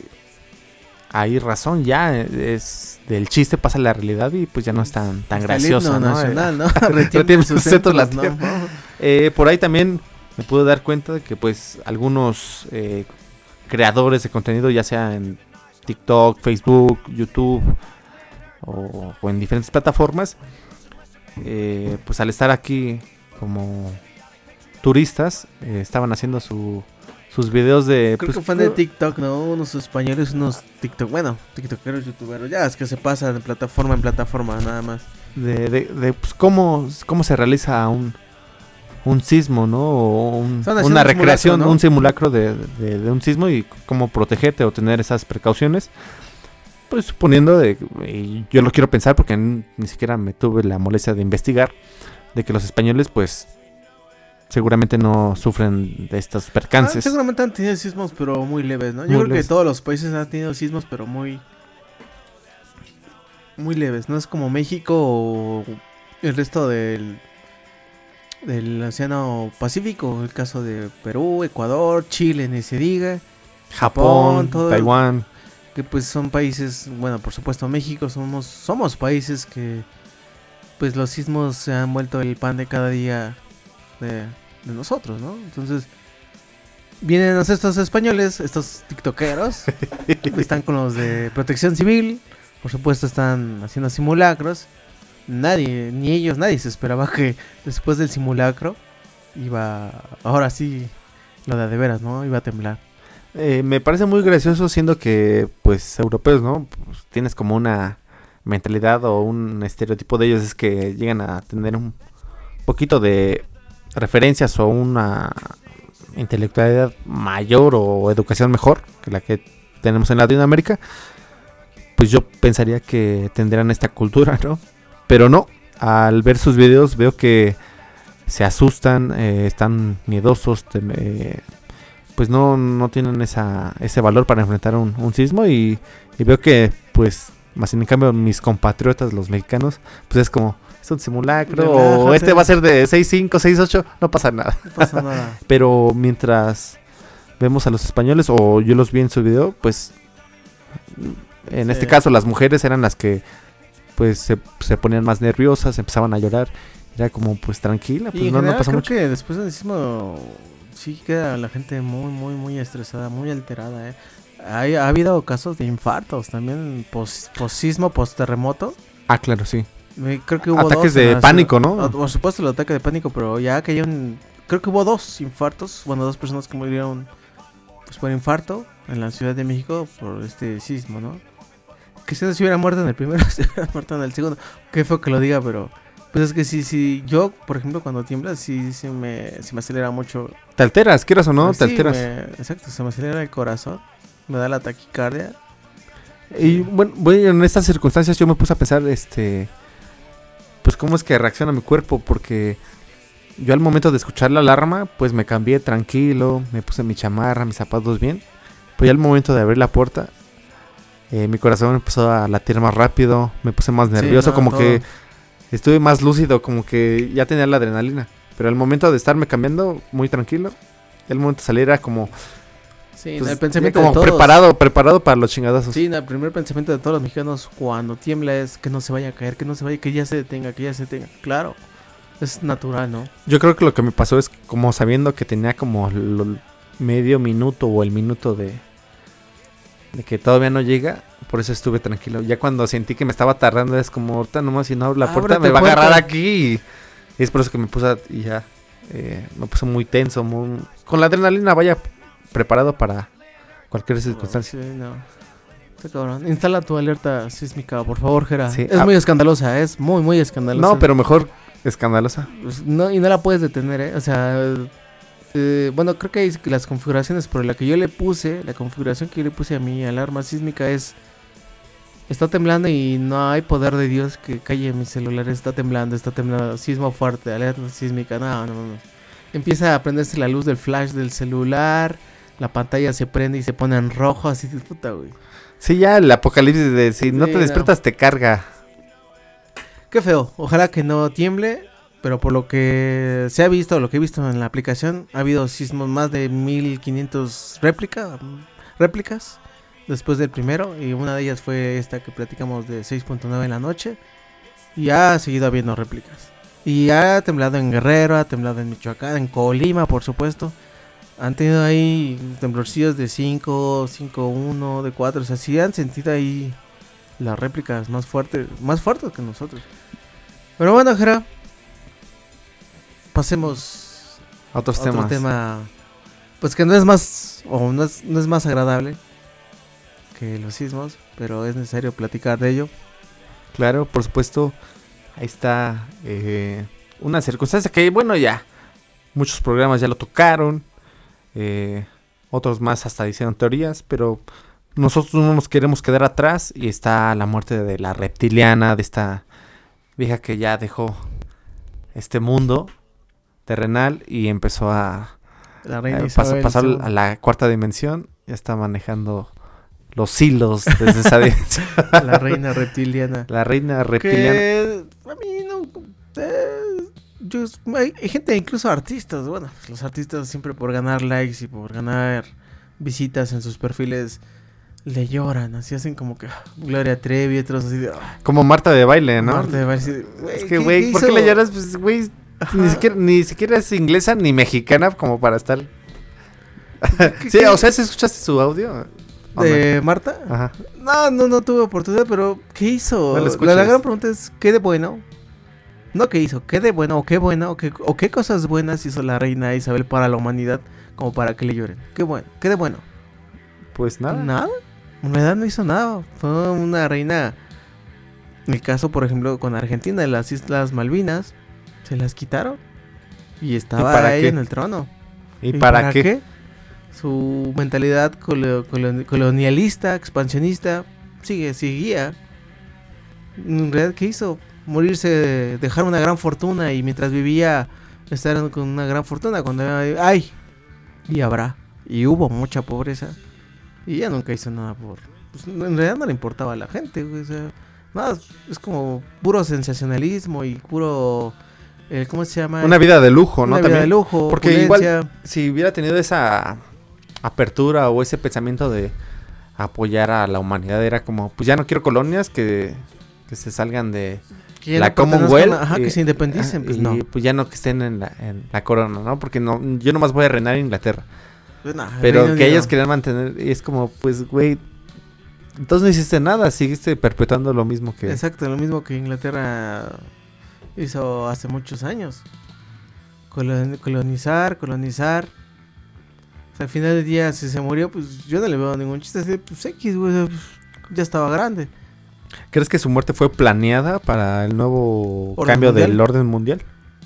hay razón ya. Es del chiste pasa la realidad y pues ya no es tan, tan gracioso. ¿no? nacional, ¿no? Retiene sus sus centros centros, la ¿no? Eh, por ahí también me pude dar cuenta de que pues algunos eh, creadores de contenido, ya sea en TikTok, Facebook, YouTube o, o en diferentes plataformas, eh, pues al estar aquí como turistas, eh, estaban haciendo su, sus videos de... Creo pues, que fan de TikTok, ¿no? Unos españoles, unos TikTok, bueno, TikTokeros, youtuberos, ya es que se pasan de plataforma en plataforma nada más. de, de- de, pues, cómo, cómo se realiza un, un sismo, ¿no? O un- una un simulacro, recreación, ¿no? un simulacro de, de- de un sismo y cómo protegerte o tener esas precauciones. Pues suponiendo de, y yo lo quiero pensar porque ni siquiera me tuve la molestia de investigar, de que los españoles pues seguramente no sufren de estos Ah, percances. seguramente han tenido sismos, pero muy leves, ¿no? Yo Muy creo leves. que todos los países han tenido sismos, pero muy. Muy leves, ¿no? Es como México o el resto del. del Océano Pacífico. El caso de Perú, Ecuador, Chile, ni se diga. Japón, Japón, todo- Taiwán. Que pues son países, bueno, por supuesto México somos somos países que pues los sismos se han vuelto el pan de cada día de, de nosotros, ¿no? Entonces vienen estos españoles, estos tiktokeros, están con los de Protección Civil, por supuesto están haciendo simulacros. Nadie, ni ellos, nadie se esperaba que después del simulacro iba, ahora sí, lo de de veras, ¿no? Iba a temblar. Eh, me parece muy gracioso siendo que, pues, europeos, ¿no? Pues, tienes como una mentalidad o un estereotipo de ellos es que llegan a tener un poquito de referencias o una intelectualidad mayor o educación mejor que la que tenemos en Latinoamérica. Pues yo pensaría que tendrán esta cultura, ¿no? Pero no, al ver sus videos veo que se asustan, eh, están miedosos, tem- eh, pues no, no tienen esa, ese valor para enfrentar un, un sismo y, y veo que pues más en cambio mis compatriotas los mexicanos pues es como es un simulacro o este va a ser de 6.5, 6.8 no pasa nada. No pasa nada. pero mientras vemos a los españoles o yo los vi en su video pues en este caso las mujeres eran las que pues se, se ponían más nerviosas empezaban a llorar. Era como pues tranquila pues no, no general pasa creo mucho. que después del sismo sí queda la gente muy, muy, muy estresada, muy alterada. ¿eh? Hay, ha habido casos de infartos también, pos, sismo, post terremoto. ah claro sí Creo que hubo Ataques dos de pánico, ¿no? Por supuesto el ataque de pánico, pero ya que hay un... Creo que hubo dos infartos, bueno, dos personas que murieron pues, por infarto en la Ciudad de México por este sismo, ¿no? Que si no se hubiera muerto en el primero, se hubiera muerto en el segundo. Qué feo que lo diga, pero... Pues es que sí, sí, yo, por ejemplo, cuando tiembla, sí, sí me, se me acelera mucho te alteras quieras o no Ah, te sí, alteras me- exacto, se me acelera el corazón, me da la taquicardia. Y bueno, bueno, en estas circunstancias yo me puse a pensar, este, pues cómo es que reacciona mi cuerpo, porque yo al momento de escuchar la alarma, pues me cambié tranquilo, me puse mi chamarra, mis zapatos bien. Pero ya al momento de abrir la puerta, eh, mi corazón empezó a latir más rápido, me puse más Sí, nervioso, no, como todo. que estuve más lúcido, como que ya tenía la adrenalina. Pero al momento de estarme cambiando, muy tranquilo. Al momento de salir era como, Sí, pues, el pensamiento como de todos. preparado, preparado para los chingadazos. Sí, el primer pensamiento de todos los mexicanos cuando tiembla es que no se vaya a caer, que no se vaya, que ya se detenga, que ya se detenga. Claro, es natural, ¿no? Yo creo que lo que me pasó es como sabiendo que tenía como lo- medio minuto o el minuto de, de que todavía no llega, por eso estuve tranquilo. Ya cuando sentí que me estaba tardando es como ahorita nomás si no abro la puerta Ábrete me va a puerta. agarrar aquí y, es por eso que me puse y ya eh, me puse muy tenso, muy- con la adrenalina vaya preparado para cualquier circunstancia. Sí, no. Está cabrón. Instala tu alerta sísmica, por favor, Jera. Sí, Es ah. muy escandalosa, es muy, muy escandalosa. No, pero mejor escandalosa. Pues, no, y no la puedes detener, ¿eh? O sea, eh, bueno, creo que las configuraciones por la que yo le puse, la configuración que yo le puse a mi alarma sísmica es... Está temblando y no hay poder de Dios que calle mi celular. Está temblando, está temblando. Sismo fuerte, alerta sísmica. No, no, no. Empieza a prenderse la luz del flash del celular. La pantalla se prende y se pone en rojo. Así de puta, güey. Sí, ya el apocalipsis de si no te no. despiertas te carga. Qué feo. Ojalá que no tiemble. Pero por lo que se ha visto, lo que he visto en la aplicación, ha habido sismos más de 1500 réplica, réplicas después del primero. Y una de ellas fue esta que platicamos de 6.9 en la noche. Y ha seguido habiendo réplicas. Y ha temblado en Guerrero, ha temblado en Michoacán, en Colima, por supuesto. Han tenido ahí temblorcillos de 5, 5, 1, de 4. O sea, sí han sentido ahí las réplicas más fuertes, más fuertes que nosotros. Pero bueno, Jera. Pasemos Otros a otro temas. tema. Pues que no es más. O no es, no es más agradable que los sismos. Pero es necesario platicar de ello. Claro, por supuesto. Ahí está eh, una circunstancia que, bueno, ya muchos programas ya lo tocaron. eh, otros más hasta hicieron teorías, pero nosotros no nos queremos quedar atrás. Y está la muerte de la reptiliana, de esta vieja que ya dejó este mundo terrenal y empezó a, La reina pas- Isabel pasar a la cuarta dimensión. Ya está manejando los hilos desde esa dimensión. La reina reptiliana. La reina reptiliana. que a mí no. eh, yo- hay, hay gente, incluso artistas. Bueno, pues, los artistas siempre por ganar likes y por ganar visitas en sus perfiles le lloran. Así hacen como que ah, Gloria Trevi, otros así de. ah, Como Marta de baile, ¿no? Marta a decir, es que, güey, ¿por qué le lloras? Pues, güey, ni siquiera, ni siquiera es inglesa ni mexicana como para estar... ¿Qué- sí, qué? o sea, ¿sí escuchaste su audio? ¿O ¿De Marta? no? Ajá. No, no, no tuve oportunidad, pero ¿qué hizo? No la, gran pregunta es, ¿qué de bueno? No, ¿qué hizo? ¿Qué de bueno? ¿O qué bueno? ¿O qué, o qué cosas buenas hizo la reina Isabel para la humanidad como para que le lloren? ¿Qué bueno? ¿Qué de bueno? Pues nada. Nada. En no hizo nada. Fue una reina. El caso, por ejemplo, con Argentina, de las Islas Malvinas, se las quitaron. Y estaba para qué? en el trono. ¿Y, para, qué? Su mentalidad colo- colo- colonialista, expansionista, sigue, seguía. En realidad, ¿qué hizo? Morirse, dejar una gran fortuna y mientras vivía estar con una gran fortuna. Cuando ay, y habrá. Y hubo mucha pobreza. Y ella nunca hizo nada por... pues, en realidad no le importaba a la gente, o sea... Nada, es como puro sensacionalismo y puro... eh, ¿Cómo se llama? Una vida de lujo, ¿no? Una vida También. de lujo, Porque opulencia. Si hubiera tenido esa apertura o ese pensamiento de apoyar a la humanidad, era como, pues ya no quiero colonias que, que se salgan de Que la no Commonwealth. Ajá, que se independicen, pues y no. pues ya no que estén en la, en la corona, ¿no? Porque no, yo nomás voy a reinar en Inglaterra. Pues no, Pero que ellos querían mantener, y es como, pues, güey, entonces no hiciste nada, seguiste perpetuando lo mismo que... Exacto, lo mismo que Inglaterra hizo hace muchos años. Colon- colonizar, colonizar. O sea, al final del día, si se murió, pues yo no le veo ningún chiste. Así, pues X, güey, pues, ya estaba grande. ¿Crees que su muerte fue planeada para el nuevo ¿Orden cambio mundial? del orden mundial?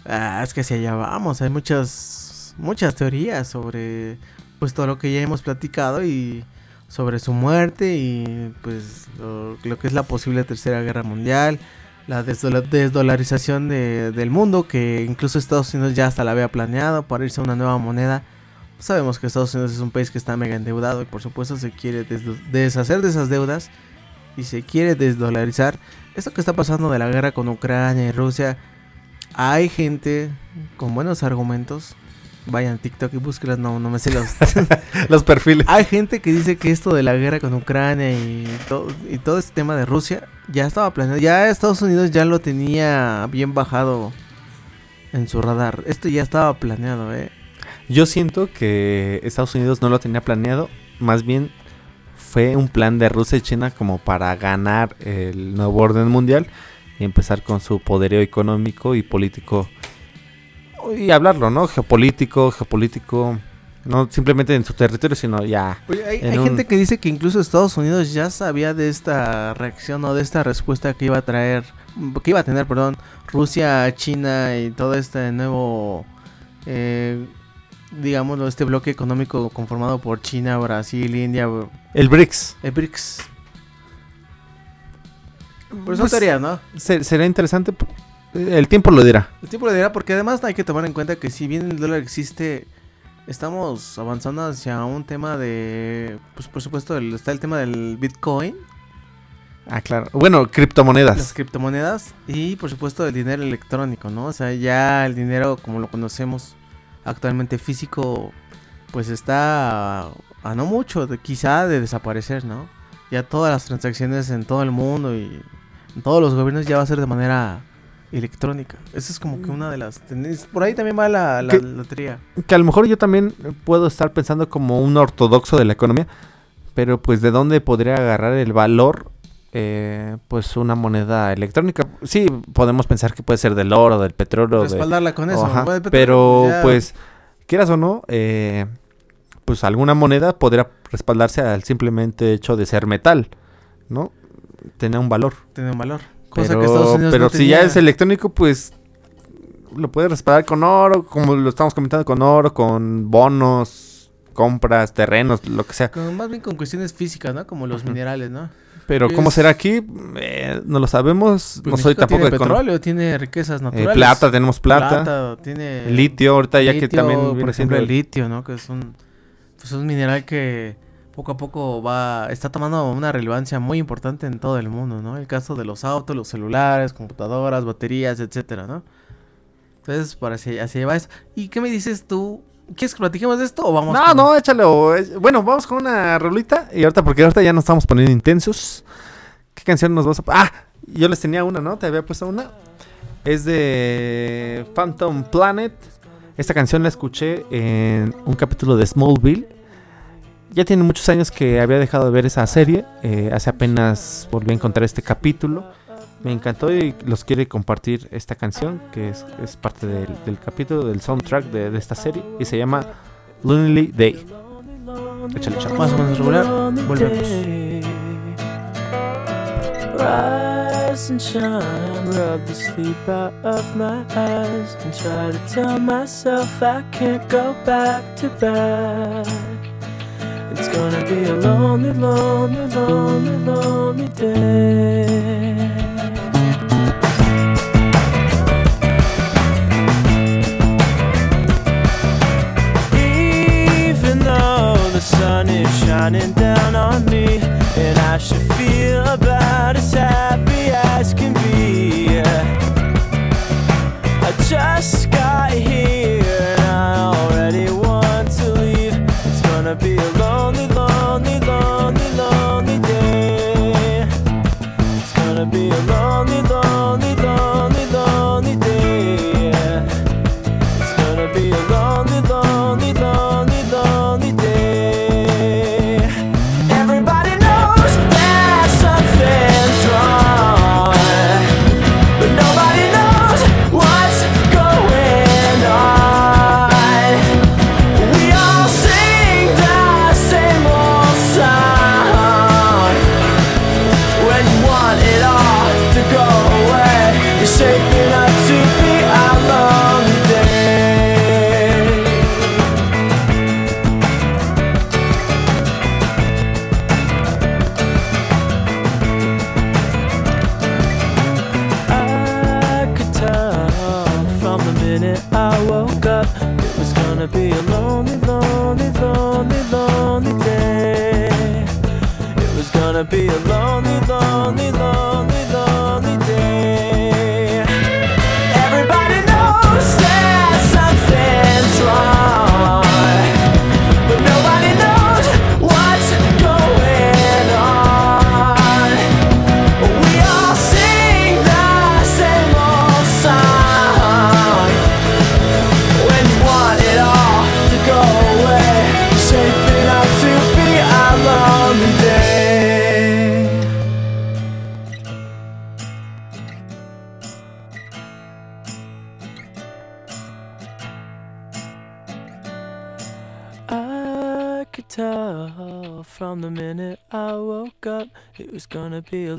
Ah, es que hacia allá vamos. Hay muchas, muchas teorías sobre pues todo lo que ya hemos platicado y sobre su muerte y pues lo, lo que es la posible tercera guerra mundial. La desdola- desdolarización de- del mundo, que incluso Estados Unidos ya hasta la había planeado para irse a una nueva moneda. Sabemos que Estados Unidos es un país que está mega endeudado y por supuesto se quiere deshacer de esas deudas y se quiere desdolarizar. Esto que está pasando de la guerra con Ucrania y Rusia, hay gente con buenos argumentos. Vayan a TikTok y búsquenlas, no, no me sé los, Los perfiles. hay gente que dice que esto de la guerra con Ucrania y todo, y todo este tema de Rusia ya estaba planeado. Ya Estados Unidos ya lo tenía bien bajado en su radar. Esto ya estaba planeado, ¿eh? Yo siento que Estados Unidos no lo tenía planeado. Más bien fue un plan de Rusia y China como para ganar el nuevo orden mundial y empezar con su poderío económico y político. Y hablarlo, ¿no? Geopolítico, geopolítico. No simplemente en su territorio, sino ya. Oye, hay, En hay un- gente que dice que incluso Estados Unidos ya sabía de esta reacción o de esta respuesta que iba a traer, que iba a tener, perdón, Rusia, China y todo este nuevo, eh, digámoslo, este bloque económico conformado por China, Brasil, India, El BRICS. el BRICS. Pues Pues, ¿no? se- será interesante. El tiempo lo dirá. El tiempo lo dirá porque además hay que tomar en cuenta que si bien el dólar existe, estamos avanzando hacia un tema de, pues por supuesto el- está el tema del Bitcoin, Ah, claro. Bueno, las criptomonedas. criptomonedas y por supuesto el dinero electrónico, ¿no? O sea, ya el dinero como lo conocemos actualmente físico, pues está a, a no mucho, de- quizá de desaparecer, ¿no? Ya todas las transacciones en todo el mundo y en todos los gobiernos ya va a ser de manera electrónica. Esa es como que una de las. Por ahí también va la, la. Que a lo mejor yo también puedo estar pensando como un ortodoxo de la economía. Pero pues de dónde podría agarrar el valor eh, pues una moneda electrónica. Sí, podemos pensar que puede ser del oro, del petróleo. de- Respaldarla con eso. Ajá, petróleo, pero ya- pues, quieras o no, eh, pues alguna moneda podría respaldarse al simplemente hecho de ser metal, ¿no? Tener un valor. Tiene un valor. Cosa Pero, que Estados Unidos pero no si ya es electrónico, pues lo puedes respaldar con oro, como lo estamos comentando, con oro, con bonos, compras, terrenos, lo que sea. Con- más bien con cuestiones físicas, ¿no? Como los minerales, ¿no? Pero cómo será aquí, Eh, no lo sabemos. Pues no soy México tampoco tiene petróleo, tiene riquezas Eh, naturales. plata, tenemos plata. tiene Litio, ahorita ya que también por ejemplo, el el- litio, ¿no? Que es un pues un mineral que poco a poco va está tomando una relevancia muy importante en todo el mundo, ¿no? El caso de los autos, los celulares, computadoras, baterías, etcétera, ¿no? Entonces, para así, así va eso. ¿Y qué me dices tú? ¿Quieres que platiquemos de esto o vamos No, con- no, échalo. Bueno, vamos con una rolita. Y ahorita, porque ahorita ya nos estamos poniendo intensos. ¿Qué canción nos vas a.? Ah, yo les tenía una, ¿no? Te había puesto una. Es de Phantom Planet. Esta canción la escuché en un capítulo de Smallville. Ya tiene muchos años que había dejado de ver esa serie. eh, hace apenas volví a encontrar este capítulo. Me encantó y los quiere compartir esta canción, que es, es parte del, del capítulo, del soundtrack de, de esta serie. Y se llama Lonely Day. Échale, chavo. más o menos regular. Volvemos. Rise and shine, rub the sleep out of my eyes, and try to tell myself I can't go back to back. It's gonna be a lonely, lonely, lonely, lonely day. Even though the sun is shining down on me, and I should feel about as happy as can be. I just got here, and I already want to leave. It's gonna be a wanna be alone. It was gonna be a lonely, lonely, lonely, lonely day. It was gonna be a lonely, lonely, be a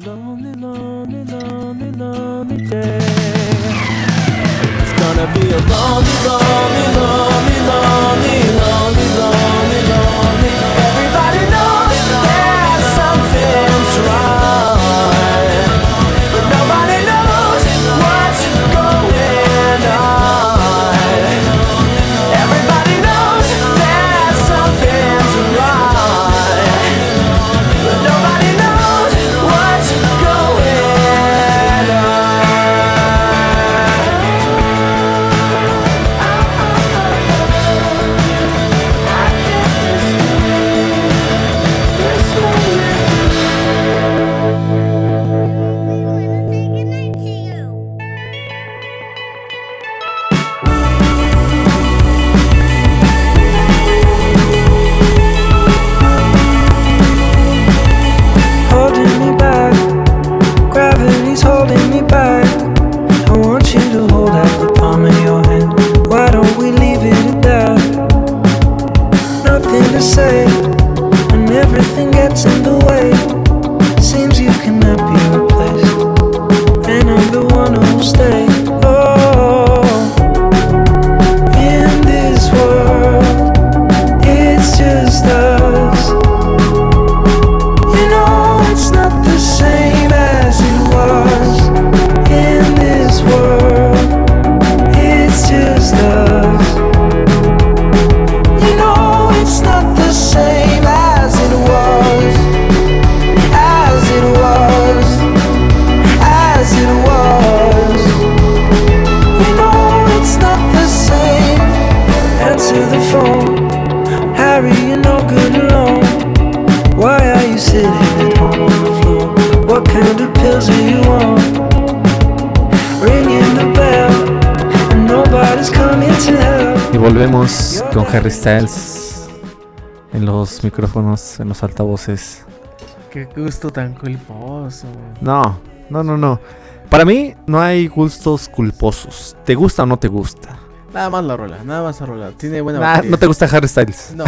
Styles en los micrófonos, en los altavoces. Qué gusto tan culposo. No, no, no, no. Para mí no hay gustos culposos. ¿Te gusta o no te gusta? Nada más la rola, nada más la rola. Tiene buena Nah, no te gusta Harry Styles. No,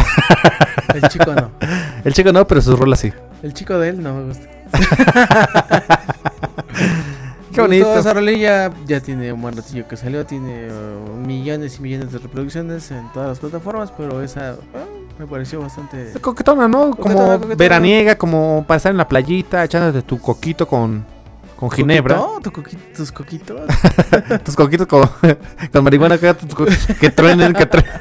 el chico no. El chico no, pero sus rolas sí. El chico de él no me gusta. Qué bonito. Toda esa rolilla ya tiene un buen ratillo que salió. Tiene uh, millones y millones de reproducciones en todas las plataformas. Pero esa uh, me pareció bastante. Coquetona, ¿no? Como Coquetona, coquetona. veraniega, como para estar en la playita, echándote tu coquito con, con ginebra. ¿Tu ¿Tus coquitos? Tus coquitos con, con marihuana que, que truenen, que truenen.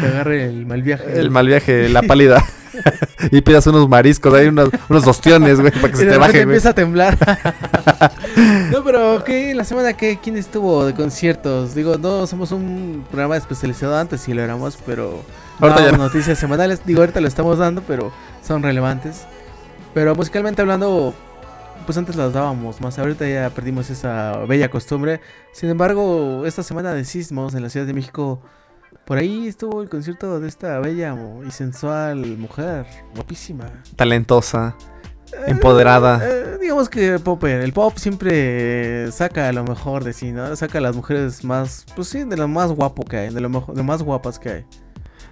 Te agarre el mal viaje. El mal viaje, la pálida. y pidas unos mariscos, hay unos, unos ostiones, güey, para que Y se te baje, güey. empieza a temblar. no, pero ¿qué? La semana que quién estuvo de conciertos. Digo, no somos un programa especializado antes, sí lo éramos, pero Ahorita ya no. noticias semanales. Digo, ahorita lo estamos dando, pero son relevantes. Pero musicalmente hablando, pues antes las dábamos más. Ahorita ya perdimos esa bella costumbre. Sin embargo, esta semana de sismos en la Ciudad de México, por ahí estuvo el concierto de esta bella y sensual mujer, guapísima. Talentosa, empoderada. Eh, digamos que popper, el pop siempre saca lo mejor de sí, ¿no? Saca a las mujeres más, pues sí, de lo más guapo que hay, de lo, mejor, de más guapas que hay.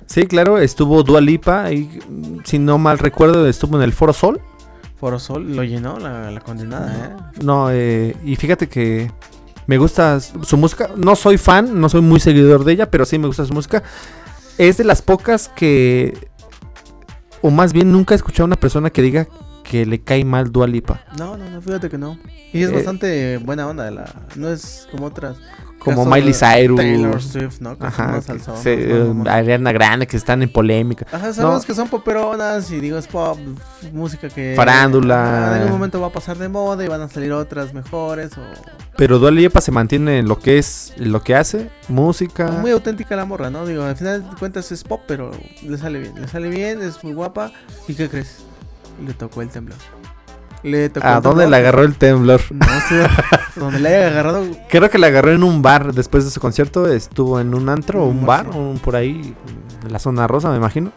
Sí, claro, estuvo Dua Lipa y mm, si no mal recuerdo estuvo en el Foro Sol. Foro Sol lo llenó la, la condenada, ¿eh? No, eh, y fíjate que me gusta su música. No soy fan, no soy muy seguidor de ella, pero sí me gusta su música. Es de las pocas que, o más bien nunca he escuchado a una persona que diga que le cae mal Dua Lipa. No, no, no, fíjate que no. Y es Eh, bastante buena onda. La, no es como otras. Como caso Miley Cyrus. Taylor Swift, ¿no? Que Ajá, que se-. Ariana Grande, que están en polémica. Ajá, sabemos No. que son poperonas y digo, es pop, música que... Farándula. En algún momento va a pasar de moda y van a salir otras mejores o... Pero Dua Lipa se mantiene en lo que es, en lo que hace, música. Muy auténtica la morra, ¿no? Digo, al final de cuentas es pop, pero le sale bien. Le sale bien, es muy guapa. ¿Y qué crees? Le tocó el temblor. Le tocó ¿A dónde le agarró el temblor? No sé, donde le haya agarrado... Creo que le agarró en un bar después de su concierto. Estuvo en un antro o un bar, un por ahí, en la zona rosa, me imagino.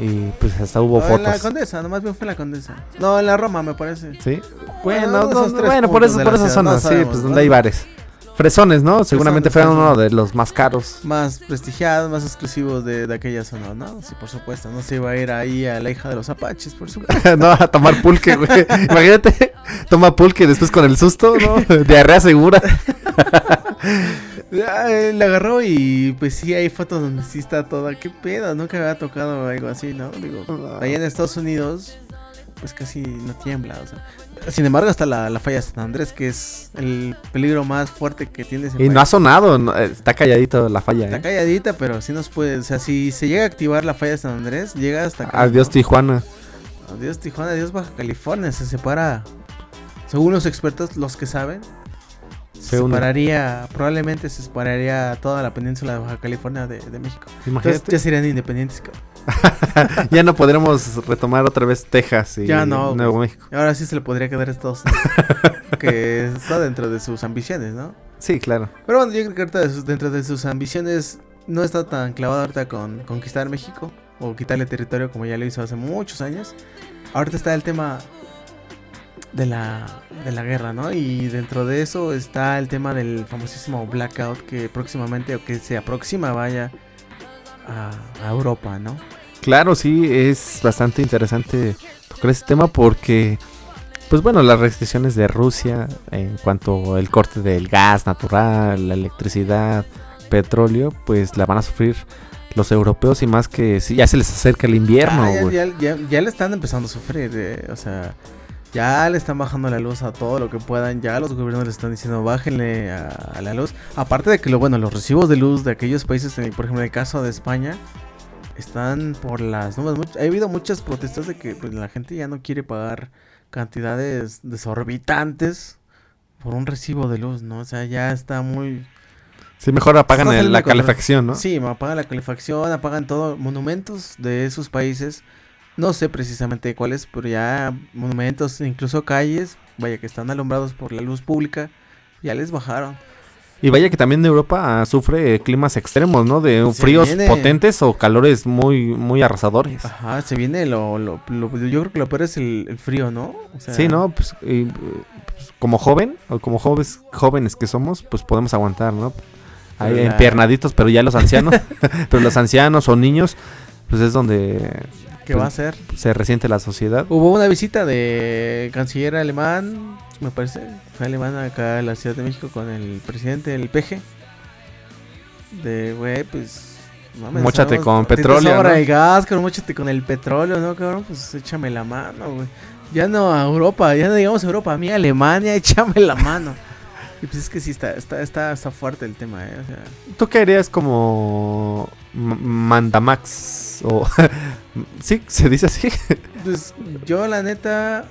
Y pues hasta hubo No, en la fotos. Condesa, nomás bien fue la Condesa. No, en la Roma me parece. ¿Sí? Bueno, no, tres bueno por, eso, por esa no zona, sí, pues ¿no? donde hay bares. Fresones, ¿no? Seguramente Fresones, fueron uno de los más caros. Más prestigiados, más exclusivos de, de aquella zona, ¿no? Sí, por supuesto. No se iba a ir ahí a la hija de los apaches, por supuesto. no, a tomar pulque, güey. Imagínate, toma pulque después con el susto, ¿no? Diarrea segura. Le agarró y pues sí hay fotos donde sí está toda. ¿Qué pedo? Nunca me había tocado algo así, ¿no? Digo, allá en Estados Unidos, pues casi no tiembla, o sea. Sin embargo, está la, la falla de San Andrés, que es el peligro más fuerte que tiene ese Y no ha sonado, no, eh, está calladito la falla, Está ¿eh? calladita, pero sí nos puede. O sea, si se llega a activar la falla de San Andrés, llega hasta acá. Adiós ¿no? Tijuana. Adiós Tijuana, adiós Baja California. Se separa, según los expertos, los que saben, se separaría, probablemente se separaría toda la península de Baja California de, de México. Entonces Imagínate. ya serían independientes. cabrón. ya no podremos retomar otra vez Texas y Ya no, Nuevo. México. Ahora sí se le podría quedar a Estados Unidos. que está dentro de sus ambiciones, ¿no? Sí, claro. Pero bueno, yo creo que ahorita dentro de sus ambiciones no está tan clavado ahorita con conquistar México o quitarle territorio como ya lo hizo hace muchos años. Ahorita está el tema de la, de la guerra, ¿no? Y dentro de eso está el tema del famosísimo blackout que próximamente o que se aproxima vaya a, a Europa, ¿no? Claro, sí, es bastante interesante tocar ese tema porque, pues bueno, las restricciones de Rusia en cuanto al corte del gas natural, la electricidad, petróleo, pues la van a sufrir los europeos y más que sí, ya se les acerca el invierno, Ah, ya, güey. ya, ya- ya le están empezando a sufrir, eh, o sea, ya le están bajando la luz a todo lo que puedan, ya los gobiernos le están diciendo bájenle a, a la luz. Aparte de que lo bueno, los recibos de luz de aquellos países, en el- por ejemplo, en el caso de España, están por las nubes. Ha habido muchas protestas de que pues, la gente ya no quiere pagar cantidades desorbitantes por un recibo de luz, ¿no? O sea, ya está muy... Sí, mejor apagan el- la calefacción, ¿no? Sí, apagan la calefacción, apagan todo. Monumentos de esos países. No sé precisamente cuáles, pero ya monumentos, incluso calles, vaya que están alumbrados por la luz pública, ya les bajaron. Y vaya que también Europa ah, sufre climas extremos, ¿no? De Se fríos viene. potentes o calores muy, muy arrasadores. Ajá, se viene lo, lo, lo- yo creo que lo peor es el, el frío, ¿no? O sea, Sí, ¿no? Pues, y, eh, pues, como joven, o como jóvenes, jóvenes que somos, pues podemos aguantar, ¿no? La- empiernaditos, pero ya los ancianos, pero los ancianos o niños, pues es donde ¿Qué pues, va a ser? se resiente la sociedad. Hubo una visita de canciller alemán, me parece, fue alemán acá a la Ciudad de México con el presidente del PG. De, güey, pues... mames, Móchate sabemos, con petróleo, sobra ¿no? el gas, cabrón, móchate con el petróleo, ¿no, cabrón? Pues échame la mano, güey. Ya no a Europa, ya no digamos Europa, a mí Alemania, échame la mano. Y pues es que sí, está, está, está, está fuerte el tema, ¿eh? O sea, ¿Tú qué harías como M- O sí, se dice así. pues yo la neta...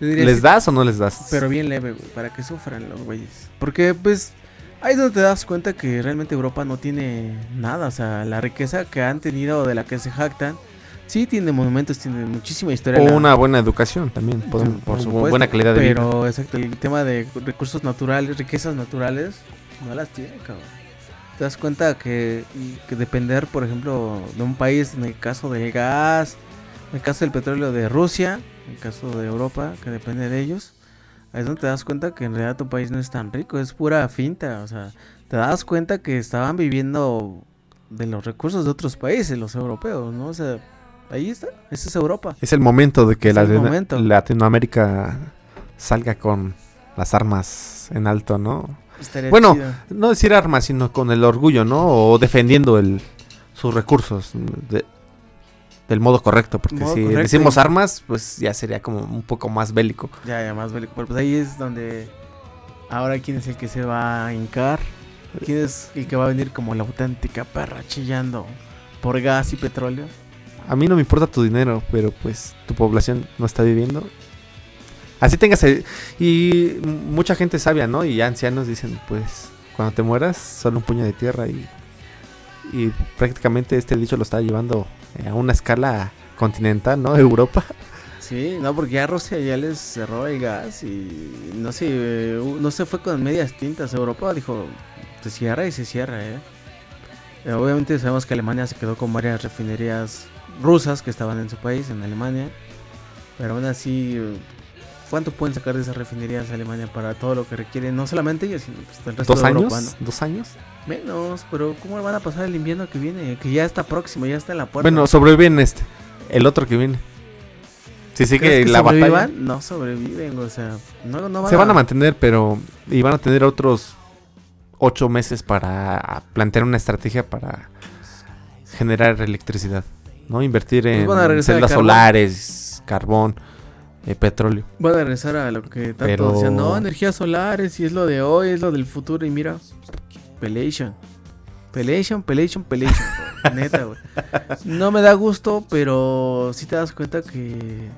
diría ¿Les das o no les das? Pero bien leve, güey, para que sufran los güeyes. Porque, pues, ahí es donde te das cuenta que realmente Europa no tiene nada. O sea, la riqueza que han tenido de la que se jactan, sí tiene monumentos, tiene muchísima historia. o la- una buena educación también, por o supuesto. buena calidad de vida. Pero, exacto, el tema de recursos naturales, riquezas naturales, no las tiene, cabrón. Te das cuenta que, que depender, por ejemplo, de un país, en el caso del gas, en el caso del petróleo de Rusia, en el caso de Europa, que depende de ellos, ahí es donde te das cuenta que en realidad tu país no es tan rico, es pura finta, o sea, te das cuenta que estaban viviendo de los recursos de otros países, los europeos, ¿no? O sea, ahí está, esa es Europa. Es el momento de que la momento. Latinoamérica salga con las armas en alto, ¿no? Estaría Bueno, chido. No decir armas, sino con el orgullo, ¿no? O defendiendo el, sus recursos de, del modo correcto, porque Modo si correcto decimos armas, pues ya sería como un poco más bélico. Ya, ya, más bélico. Pero pues ahí es donde. Ahora, ¿quién es el que se va a hincar? ¿Quién es el que va a venir como la auténtica perra chillando por gas y petróleo? A mí no me importa tu dinero, pero pues tu población no está viviendo. Así tengas... el- Y mucha gente sabia, ¿no? Y ya ancianos dicen, pues, cuando te mueras, solo un puño de tierra y... Y prácticamente este dicho lo está llevando eh, a una escala continental, ¿no? Europa. Sí, no, porque ya Rusia ya les cerró el gas y no sé, eh, no se fue con medias tintas. Europa dijo, se cierra y se cierra, ¿eh? Eh, Obviamente sabemos que Alemania se quedó con varias refinerías rusas que estaban en su país, en Alemania. Pero aún así, ¿cuánto pueden sacar de esas refinerías de Alemania para todo lo que requieren? No solamente ellos, sino pues, el resto ¿Dos de años? Europa, ¿no? ¿Dos años? Menos, pero ¿cómo van a pasar el invierno que viene? Que ya está próximo, ya está en la puerta. Bueno, sobreviven este. El otro que viene. Si sigue ¿Crees que la batalla. No sobreviven, o sea, no, no van Se van a mantener, pero. Y van a tener otros ocho meses para plantear una estrategia para generar electricidad. ¿No? Invertir en Pues al celdas carbón. solares, carbón, eh, petróleo. Van a regresar a lo que tanto Pero- decían, no, energías solares, y es lo de hoy, es lo del futuro, y mira, Pelation. Pelation, Pelation, Pelation. Neta, güey. No me da gusto, pero sí te das cuenta que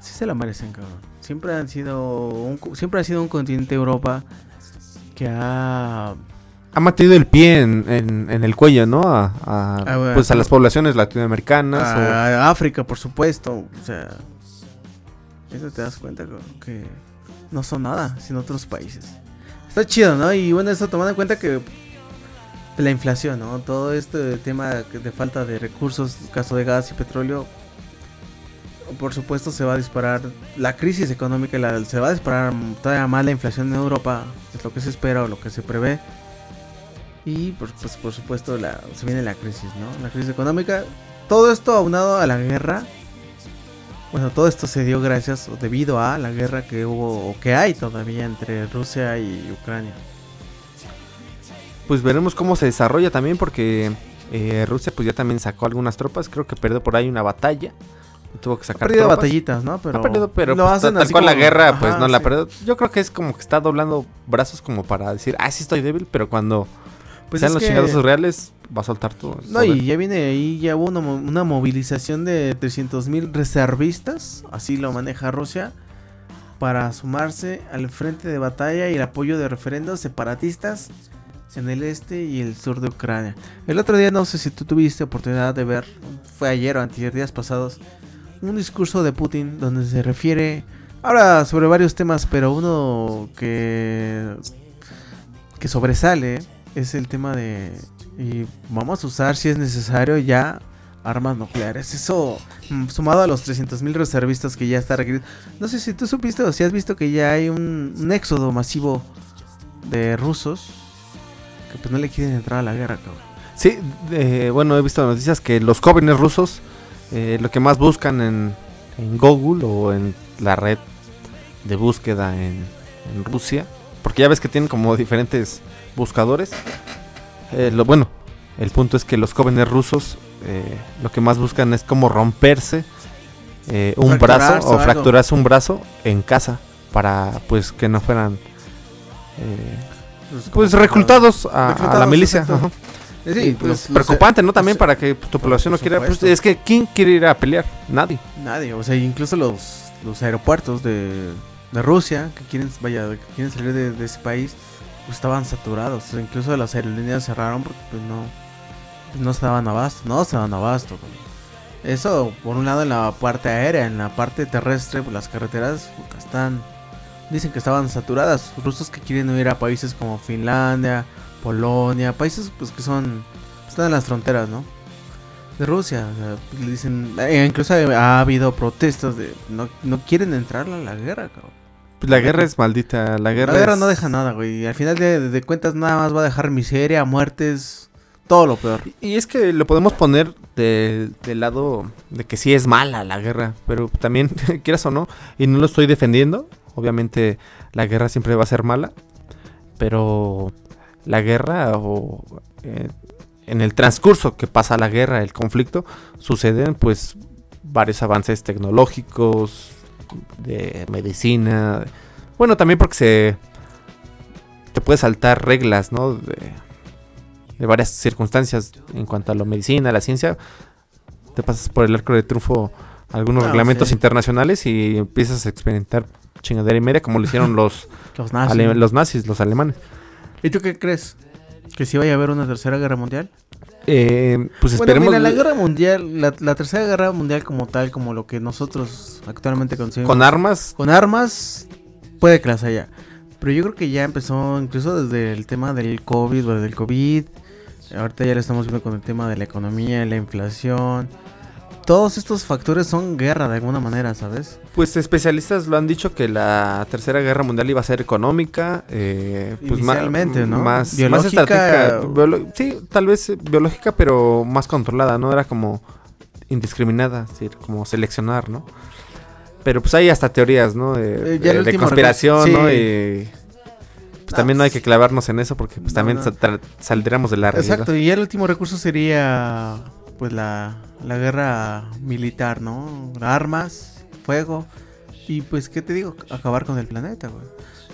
sí se la merecen, cabrón. Siempre han sido un, siempre ha sido un continente Europa que ha Ha mantenido el pie en, en- en el cuello, ¿no? A, a- Ah, bueno, pues a las poblaciones latinoamericanas. o- a África, por supuesto. O sea, eso te das cuenta que no son nada sin otros países. Está chido, ¿no? Y bueno, eso tomando en cuenta que la inflación, ¿no? Todo este tema de falta de recursos, caso de gas y petróleo, por supuesto se va a disparar la crisis económica, la- se va a disparar todavía más la inflación en Europa, es lo que se espera o lo que se prevé. Y pues, pues, por supuesto la, se viene la crisis, ¿no? La crisis económica. Todo esto aunado a la guerra. Bueno, todo esto se dio gracias o debido a la guerra que hubo o que hay todavía entre Rusia y Ucrania. Pues veremos cómo se desarrolla también porque eh, Rusia pues ya también sacó algunas tropas. Creo que perdió por ahí una batalla. Tuvo que Ha sacar perdido tropas. batallitas, ¿no? Pero ha perdido, pero lo pues, hacen tal así cual la guerra pues no la perdió. Yo creo que es como que está doblando brazos como para decir, ah, sí estoy débil, pero cuando Pues sean los que- chingados reales va a soltar todo. No, y ya viene ahí, ya hubo una, una movilización de 300 mil reservistas, así lo maneja Rusia, para sumarse al frente de batalla y el apoyo de referendos separatistas en el este y el sur de Ucrania. El otro día, no sé si tú tuviste oportunidad de ver, fue ayer o antes días pasados, un discurso de Putin donde se refiere, ahora sobre varios temas, pero uno que, que sobresale es el tema de y vamos a usar si es necesario ya armas nucleares. Eso mm, sumado a los 300.000 reservistas que ya está requerido. No sé si tú supiste o si has visto que ya hay un, éxodo masivo de rusos que pues no le quieren entrar a la guerra, cabrón. Sí, eh, bueno, he visto noticias que los jóvenes rusos eh, lo que más buscan en, en Google o en la red de búsqueda en, en Rusia, porque ya ves que tienen como diferentes buscadores. Eh, lo bueno, el punto es que los jóvenes rusos eh, lo que más buscan es como romperse eh, un Fracturarse brazo o algo. fracturarse un brazo en casa para pues que no fueran eh, pues reclutados a- a, la milicia. ajá. Sí, Y, pues, pues, preocupante, ¿no? También para que pues, tu población no quiera. Pues, es que, ¿quién quiere ir a pelear? Nadie. Nadie, o sea, incluso los, los aeropuertos de, de Rusia que quieren, vaya, que quieren salir de, de ese país, pues estaban saturados. Incluso las aerolíneas cerraron porque pues no, pues, no se daban abasto, no se daban abasto. Eso, por un lado, en la parte aérea, en la parte terrestre, pues las carreteras están, dicen que estaban saturadas. Rusos que quieren ir a países como Finlandia, Polonia, países pues que son, están en las fronteras, ¿no? de Rusia. dicen, eh, incluso ha habido protestas de no, no quieren entrar a la guerra, cabrón. Pues la guerra es maldita. La guerra, la guerra es- no deja nada, güey. Al final de, de cuentas nada más va a dejar miseria, muertes, todo lo peor. Y es que lo podemos poner de- del lado de que sí es mala la guerra, pero también, quieras o no, y no lo estoy defendiendo, obviamente la guerra siempre va a ser mala, pero la guerra o, eh, en el transcurso que pasa la guerra, el conflicto, suceden pues varios avances tecnológicos, de medicina. Bueno, también porque se te puede saltar reglas, ¿no? De, de varias circunstancias en cuanto a la medicina, la ciencia. Te pasas por el arco de triunfo algunos Ah, reglamentos sí. internacionales y empiezas a experimentar chingadera y media como lo hicieron los, Los nazis. los nazis, los alemanes. ¿Y tú qué crees? ¿Que sí vaya a haber una tercera guerra mundial? Eh, pues Bueno, esperemos mira, la guerra mundial, la, la tercera guerra mundial como tal, como lo que nosotros actualmente concebimos. con armas. Con armas, puede que las haya. Pero yo creo que ya empezó incluso desde el tema del COVID, o del COVID. Ahorita ya lo estamos viendo con el tema de la economía, la inflación. Todos estos factores son guerra de alguna manera, ¿sabes? Pues especialistas lo han dicho que la tercera guerra mundial iba a ser económica, eh, pues Inicialmente, ¿no? más, más Biológica, estratégica, sí, tal vez biológica, pero más controlada, no era como indiscriminada, es decir, como seleccionar, ¿no? Pero pues hay hasta teorías, ¿no? De, Eh, de- de conspiración, ¿no? Y pues No, también no hay que clavarnos en eso porque pues No, también no. saldríamos de la realidad. Exacto, y el último recurso sería pues la, la guerra militar, ¿no? Armas, fuego y pues qué te digo, acabar con el planeta, güey.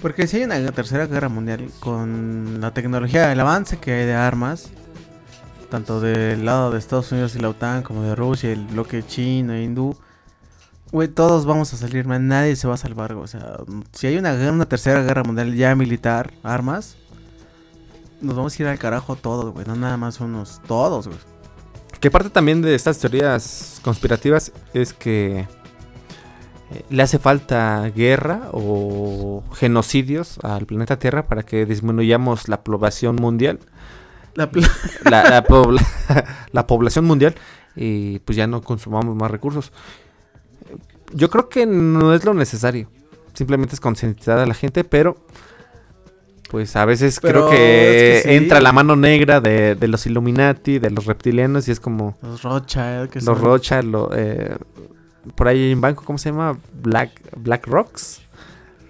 Porque si hay una tercera guerra mundial con la tecnología, el avance que hay de armas, tanto del lado de Estados Unidos y la OTAN como de Rusia, el bloque chino e hindú, güey, todos vamos a salir, nadie se va a salvar, güey. O sea, si hay una, una tercera guerra mundial ya militar, armas, nos vamos a ir al carajo todos, güey. No nada más unos, todos, güey. Que parte también de estas teorías conspirativas es que eh, le hace falta guerra o genocidios al planeta Tierra para que disminuyamos la población mundial, La la población mundial y pues ya no consumamos más recursos. Yo creo que no es lo necesario, simplemente es concientizar a la gente, pero pues a veces Pero creo que, es que sí. entra la mano negra de, de los Illuminati, de los reptilianos y es como... Los Rothschild, que Los son- Rocha, lo, eh, por ahí hay un banco, ¿cómo se llama? Black, Black Rocks.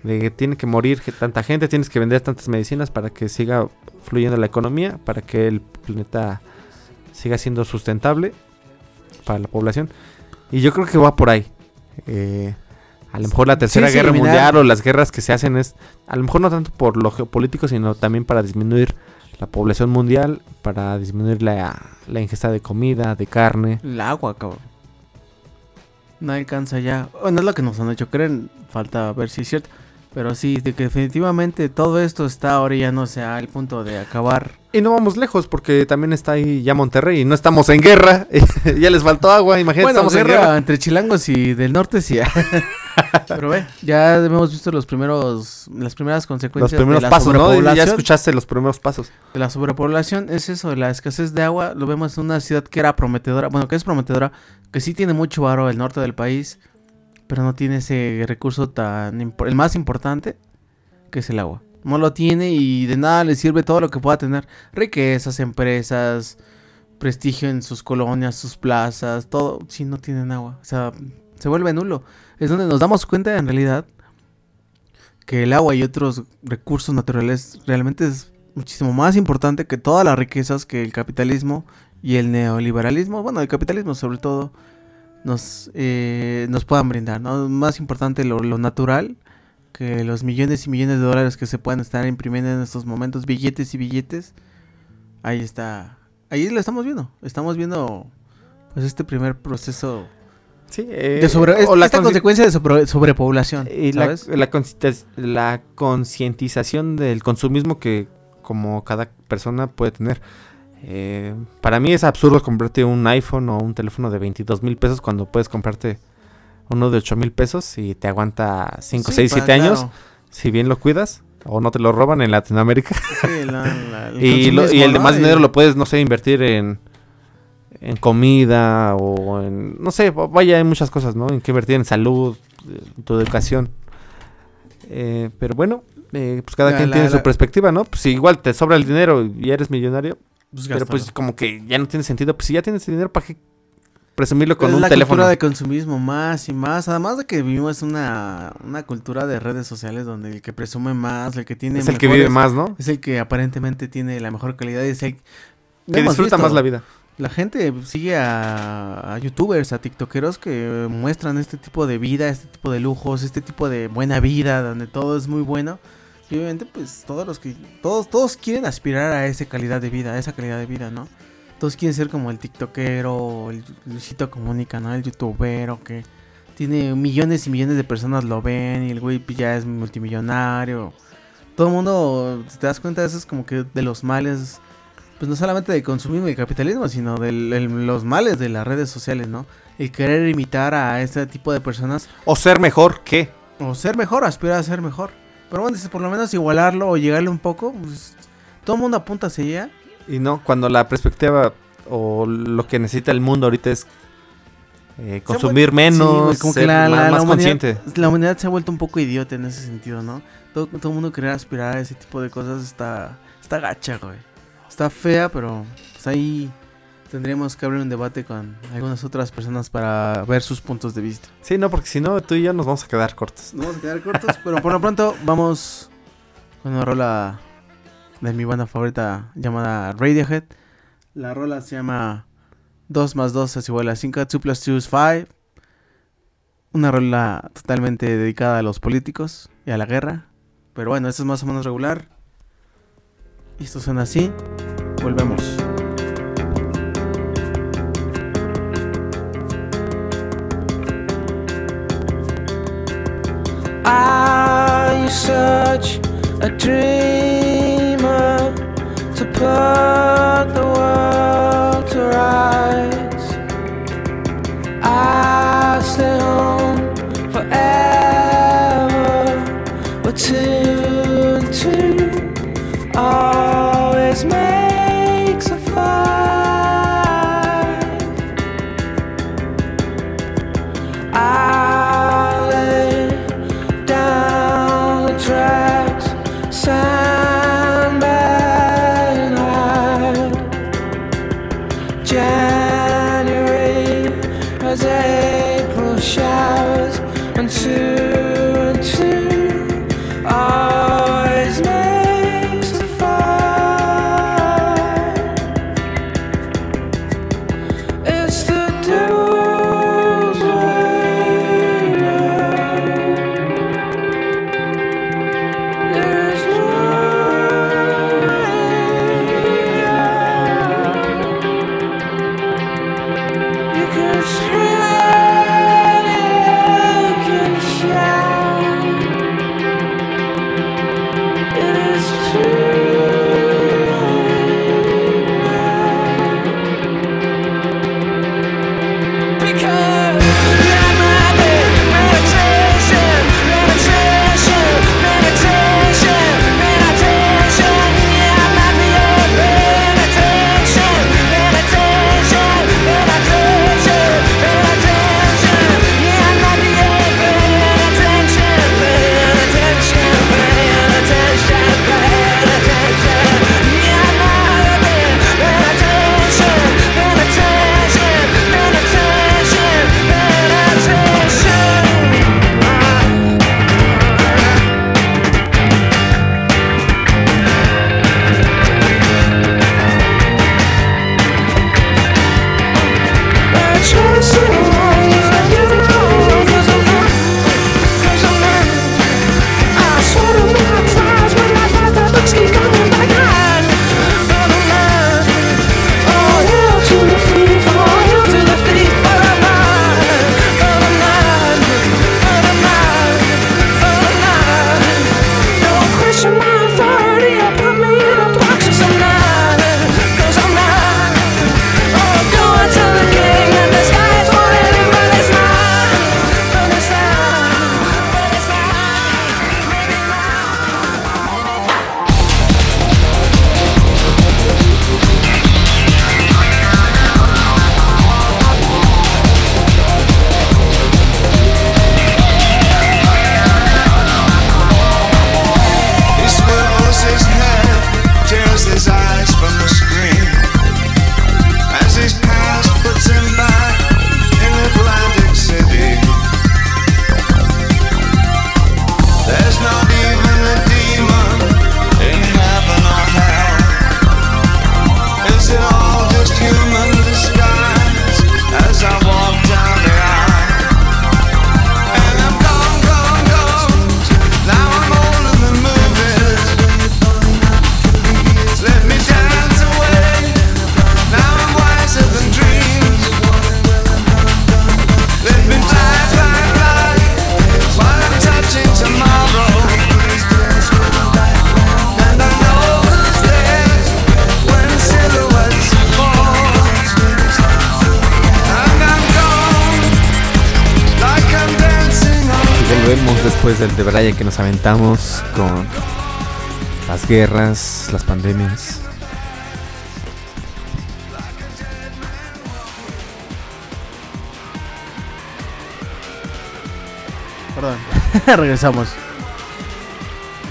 De que tiene que morir tanta gente, tienes que vender tantas medicinas para que siga fluyendo la economía, para que el planeta siga siendo sustentable para la población. Y yo creo que va por ahí. Eh, a lo mejor la tercera sí, guerra eliminar- mundial o las guerras que se hacen es, a lo mejor no tanto por lo geopolítico, sino también para disminuir la población mundial, para disminuir la, la ingesta de comida, de carne. El agua, cabrón. No alcanza ya. Bueno, es lo que nos han hecho creer. Falta ver si es cierto. Pero sí, de que definitivamente todo esto está ahora ya no sea al punto de acabar. Y no vamos lejos porque también está ahí ya Monterrey y no estamos en guerra. ya les faltó agua, imagínate, bueno, estamos guerra, en guerra. entre chilangos y del norte sí. Pero ve, ya hemos visto los primeros, las primeras Los consecuencias primeros de la pasos, ¿no? Ya escuchaste los primeros pasos. de la sobrepoblación es eso, la escasez de agua. Lo vemos en una ciudad que era prometedora, bueno, que es prometedora, que sí tiene mucho varo el norte del país, pero no tiene ese recurso tan el más importante, que es el agua. No lo tiene y de nada le sirve todo lo que pueda tener. Riquezas, empresas, prestigio en sus colonias, sus plazas, todo, si no tienen agua. O sea, se vuelve nulo. Es donde nos damos cuenta en realidad que el agua y otros recursos naturales realmente es muchísimo más importante que todas las riquezas que el capitalismo y el neoliberalismo, bueno, el capitalismo sobre todo, nos, eh, nos puedan brindar. ¿no? Más importante lo, lo natural que los millones y millones de dólares que se puedan estar imprimiendo en estos momentos, billetes y billetes. Ahí está. Ahí lo estamos viendo. Estamos viendo pues este primer proceso Sí, eh, de sobre, o la esta consecuencia de sobre- sobrepoblación. y la, ¿sabes? la la concientización del consumismo que como cada persona puede tener. Eh, para mí es absurdo comprarte un iPhone o un teléfono de 22 mil pesos cuando puedes comprarte uno de 8 mil pesos y te aguanta 5, Sí, 6, pa- 7 años si bien lo cuidas o no te lo roban en Latinoamérica. Sí, la- la- el y, lo- y consumismo, el ¿no? demás Y- dinero lo puedes, no sé, invertir en, en comida o en, no sé, vaya, hay muchas cosas, ¿no? En qué invertir en salud, en tu educación. Eh, pero bueno, eh, pues cada La- quien tiene su perspectiva, ¿no? Pues si igual te sobra el dinero y eres millonario, Pues pero pues como que ya no tiene sentido. Pues si ya tienes dinero, ¿para qué presumirlo con es un la teléfono? cultura de consumismo más y más. Además de que vivimos una, una cultura de redes sociales donde el que presume más, el que tiene Es el que vive más, ¿no? es el que aparentemente tiene la mejor calidad y es el, Que disfruta visto. más la vida. La gente sigue a, a youtubers, a tiktokeros que muestran este tipo de vida, este tipo de lujos, este tipo de buena vida, donde todo es muy bueno. Y obviamente, pues todos los que. Todos, todos quieren aspirar a esa calidad de vida, a esa calidad de vida, ¿no? Todos quieren ser como el tiktokero, el Luisito Comunica, ¿no? El youtubero que tiene millones y millones de personas lo ven y el güey pues, ya es multimillonario. Todo el mundo, si te das cuenta, eso es como que de los males pues no solamente del consumismo y capitalismo, sino de los males de las redes sociales, ¿no? El querer imitar a este tipo de personas O ser mejor que. o ser mejor, aspirar a ser mejor. Pero bueno, por lo menos igualarlo o llegarle un poco, pues todo el mundo apunta hacia allá. Y no, cuando la perspectiva o lo que necesita el mundo ahorita es eh, consumir menos, como que ser la, ma- la- la más humanidad, consciente. la humanidad se ha vuelto un poco idiota en ese sentido, ¿no? Todo, todo el mundo querer aspirar a ese tipo de cosas está, está gacha, güey. Está fea, pero pues ahí tendríamos que abrir un debate con algunas otras personas para ver sus puntos de vista. Sí, no, porque si no, tú y yo nos vamos a quedar cortos. Nos vamos a quedar cortos, pero por lo pronto vamos con una rola de mi banda favorita llamada Radiohead. La rola se llama 2 más 2 es igual a 5, 2 plus 2 es 5. Una rola totalmente dedicada a los políticos y a la guerra. Pero bueno, esto es más o menos regular. Y esto suena así. Volvemos. Such a dreamer. To put que nos aventamos con las guerras, las pandemias. Perdón. Regresamos.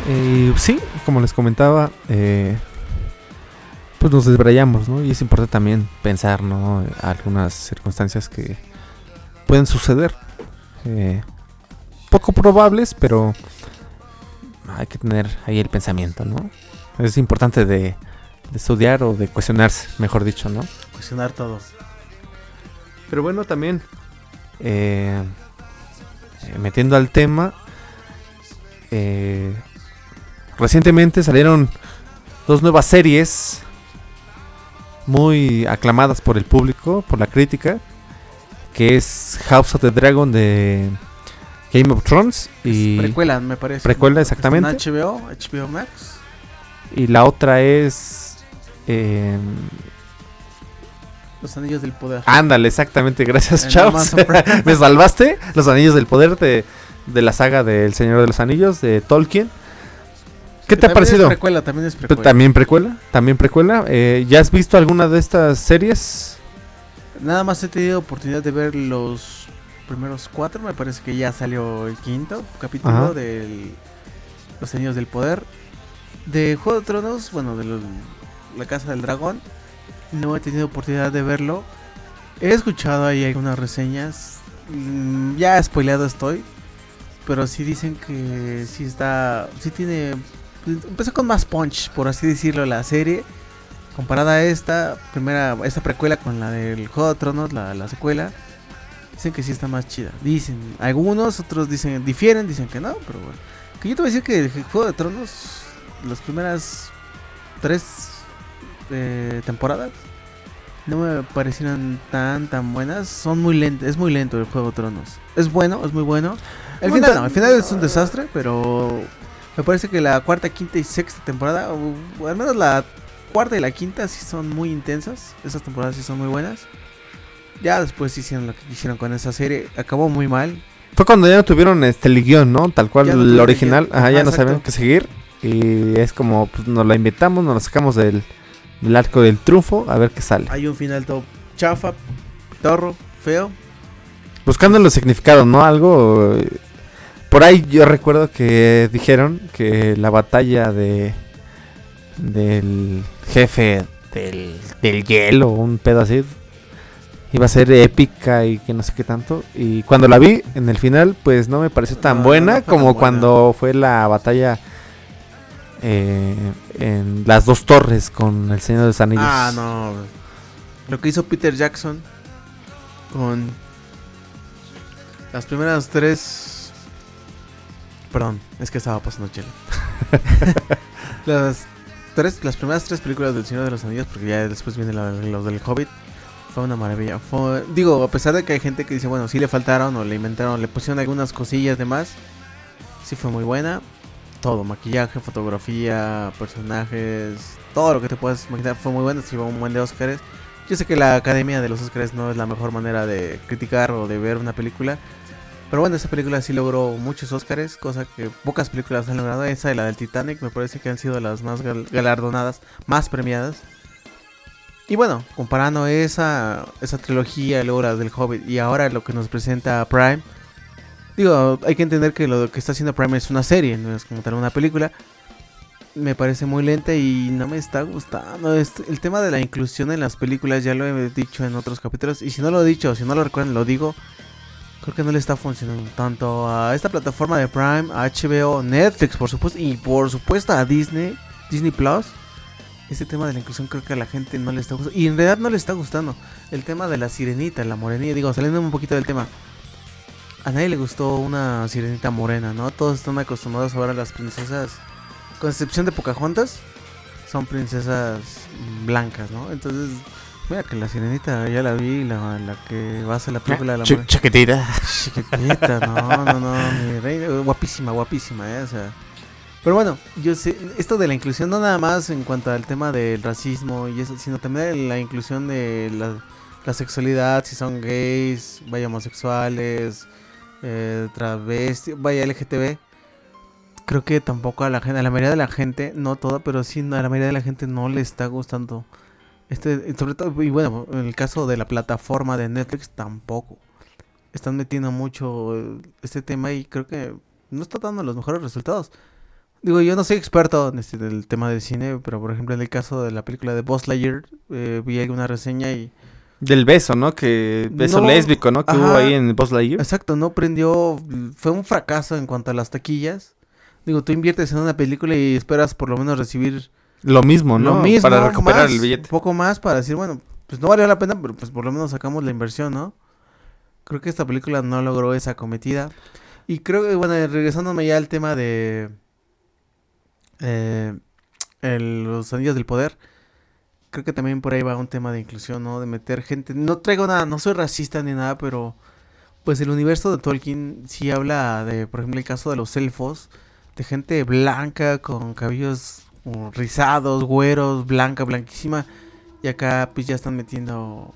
Eh, sí, como les comentaba, eh, pues nos desbrayamos, ¿no? Y es importante también pensar, ¿no? Algunas circunstancias que pueden suceder. Eh, poco probables, pero hay que tener ahí el pensamiento, ¿no? Es importante de, estudiar o de cuestionarse, mejor dicho, ¿no? Cuestionar todo. Pero bueno, también eh, eh, metiendo al tema, eh, recientemente salieron dos nuevas series muy aclamadas por el público, por la crítica, que es House of the Dragon de Game of Thrones y, Precuela, me parece. Precuela, exactamente. HBO, HBO Max. y la otra es... eh, Los Anillos del Poder. Ándale, exactamente, gracias, Prime. Me salvaste. Los Anillos del Poder de, de la saga del Señor de los Anillos de Tolkien. ¿Qué te ha parecido? Es precuela, también es precuela. También precuela, también precuela. Eh, ¿Ya has visto alguna de estas series? Nada más he tenido oportunidad de ver los primeros cuatro. Me parece que ya salió el quinto capítulo Ajá. de Los Anillos del Poder. De Juego de Tronos, bueno, de La Casa del Dragón. No he tenido oportunidad de verlo. He escuchado ahí algunas reseñas. Mm, Ya spoileado estoy. Pero sí dicen que sí está. Sí tiene. Empezó con más punch, por así decirlo, la serie. Comparada a esta primera, esta precuela con la del Juego de Tronos, la, la secuela. Dicen que sí está más chida. Dicen, algunos, otros dicen, difieren, dicen que no, pero bueno. Que yo te voy a decir que el Juego de Tronos, las primeras tres eh, temporadas, no me parecieron tan, tan buenas. Son muy lentas, es muy lento el Juego de Tronos. Es bueno, es muy bueno. El Bueno, final no, el final es un desastre, pero me parece que la cuarta, quinta y sexta temporada, o, o al menos la cuarta y la quinta sí son muy intensas. Esas temporadas sí son muy buenas. Ya después hicieron lo que quisieron con esa serie. Acabó muy mal. Fue cuando ya no tuvieron este el guion, ¿no? Tal cual no el original. guion. Ajá, ya no saben qué seguir. Y es como, pues nos la inventamos, nos la sacamos del, del arco del triunfo, a ver qué sale. Hay un final todo chafa, torro, feo. Buscando los significados, ¿no? Algo. eh, Por ahí yo recuerdo que dijeron que la batalla de. del jefe del, del hielo, un pedo así, iba a ser épica y que no sé qué tanto. Y cuando la vi en el final, pues no me pareció tan No, buena no como buena. cuando fue la batalla eh, en las dos torres con el Señor de los Anillos. Ah, no. Lo que hizo Peter Jackson con las primeras tres. Perdón, es que estaba pasando chile. las tres, las primeras tres películas del Señor de los Anillos, porque ya después vienen los del Hobbit. Fue una maravilla. Fue- digo, a pesar de que hay gente que dice, bueno, sí le faltaron o le inventaron, le pusieron algunas cosillas de más. Sí fue muy buena. Todo, maquillaje, fotografía, personajes, todo lo que te puedas imaginar fue muy bueno. Se llevó un buen de Oscars. Yo sé que la academia de los Oscars no es la mejor manera de criticar o de ver una película. Pero bueno, esa película sí logró muchos Oscars, cosa que pocas películas han logrado. Esa y la del Titanic me parece que han sido las más gal- galardonadas, más premiadas. Y bueno, comparando esa, esa trilogía, luego las del Hobbit y ahora lo que nos presenta Prime. Digo, hay que entender que lo que está haciendo Prime es una serie, no es como tal una película. Me parece muy lenta y no me está gustando. El tema de la inclusión en las películas ya lo he dicho en otros capítulos. Y si no lo he dicho, si no lo recuerdan, lo digo. Creo que no le está funcionando tanto a esta plataforma de Prime, HBO, Netflix, por supuesto, y por supuesto a Disney, Disney Plus. Este tema de la inclusión creo que a la gente no le está gustando. Y en realidad no le está gustando. El tema de la sirenita, la morenilla, digo, saliendo un poquito del tema. A nadie le gustó una sirenita morena, ¿no? Todos están acostumbrados ahora a las princesas, con excepción de Pocahontas, son princesas blancas, ¿no? Entonces, mira que la sirenita ya la vi, la, la que va a ser la película de la morena. chaquetita. Chiquitita, no, no, no, mi reina, guapísima, guapísima, eh, o sea. Pero bueno, yo sé, esto de la inclusión no nada más en cuanto al tema del racismo y eso, sino también la inclusión de la, la sexualidad, si son gays, vaya homosexuales, eh, travesti, vaya LGTB. Creo que tampoco a la gente, a la mayoría de la gente, no toda, pero sí a la mayoría de la gente no le está gustando. Este, sobre todo, y bueno, en el caso de la plataforma de Netflix tampoco. Están metiendo mucho eh, este tema y creo que no está dando los mejores resultados. Digo, yo no soy experto en este, del tema del cine, pero por ejemplo en el caso de la película de Buzz Lightyear, eh, vi alguna reseña y... Del beso, ¿no? Que beso No, lésbico, ¿no? Que hubo ahí en Buzz Lightyear. Exacto, no prendió, fue un fracaso en cuanto a las taquillas. Digo, tú inviertes en una película y esperas por lo menos recibir Lo mismo, ¿no? lo mismo, Para recuperar más, el billete. Un poco más para decir, bueno, pues no valió la pena, pero pues por lo menos sacamos la inversión, ¿no? Creo que esta película no logró esa cometida. Y creo que, bueno, regresándome ya al tema de eh, el- los anillos del poder, creo que también por ahí va un tema de inclusión, ¿no? De meter gente. No traigo nada, no soy racista ni nada, pero pues el universo de Tolkien sí habla de, por ejemplo, el caso de los elfos, de gente blanca con cabellos rizados, güeros, blanca, blanquísima. Y acá pues ya están metiendo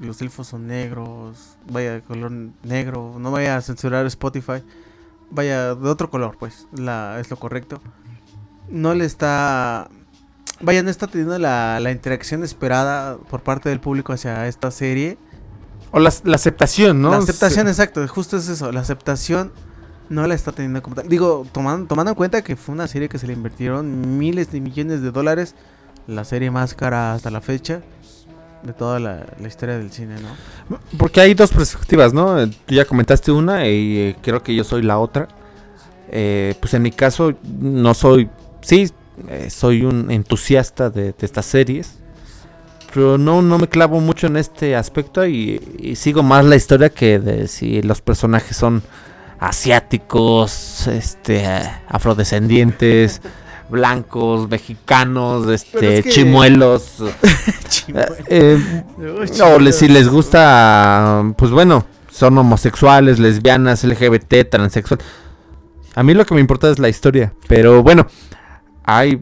los elfos son negros, vaya de color negro, no vaya a censurar Spotify, vaya de otro color, pues, la, es lo correcto. No le está, vaya, no está teniendo la, la interacción esperada por parte del público hacia esta serie. O la, la aceptación, ¿no? La aceptación, exacto, justo es eso, la aceptación no la está teniendo como tal. Digo, tomando, tomando en cuenta que fue una serie que se le invirtieron miles de millones de dólares, la serie más cara hasta la fecha de toda la, la historia del cine, ¿no? Porque hay dos perspectivas, ¿no? Eh, Tú ya comentaste una y eh, creo que yo soy la otra. Eh, pues en mi caso no soy, sí, eh, soy un entusiasta de, de estas series. Pero no, no me clavo mucho en este aspecto y, y sigo más la historia que de si los personajes son asiáticos, este, eh, afrodescendientes, blancos, mexicanos, este, es que- chimuelos. eh, o le- si les gusta, pues bueno, son homosexuales, lesbianas, LGBT, transexual. A mí lo que me importa es la historia. Pero bueno, hay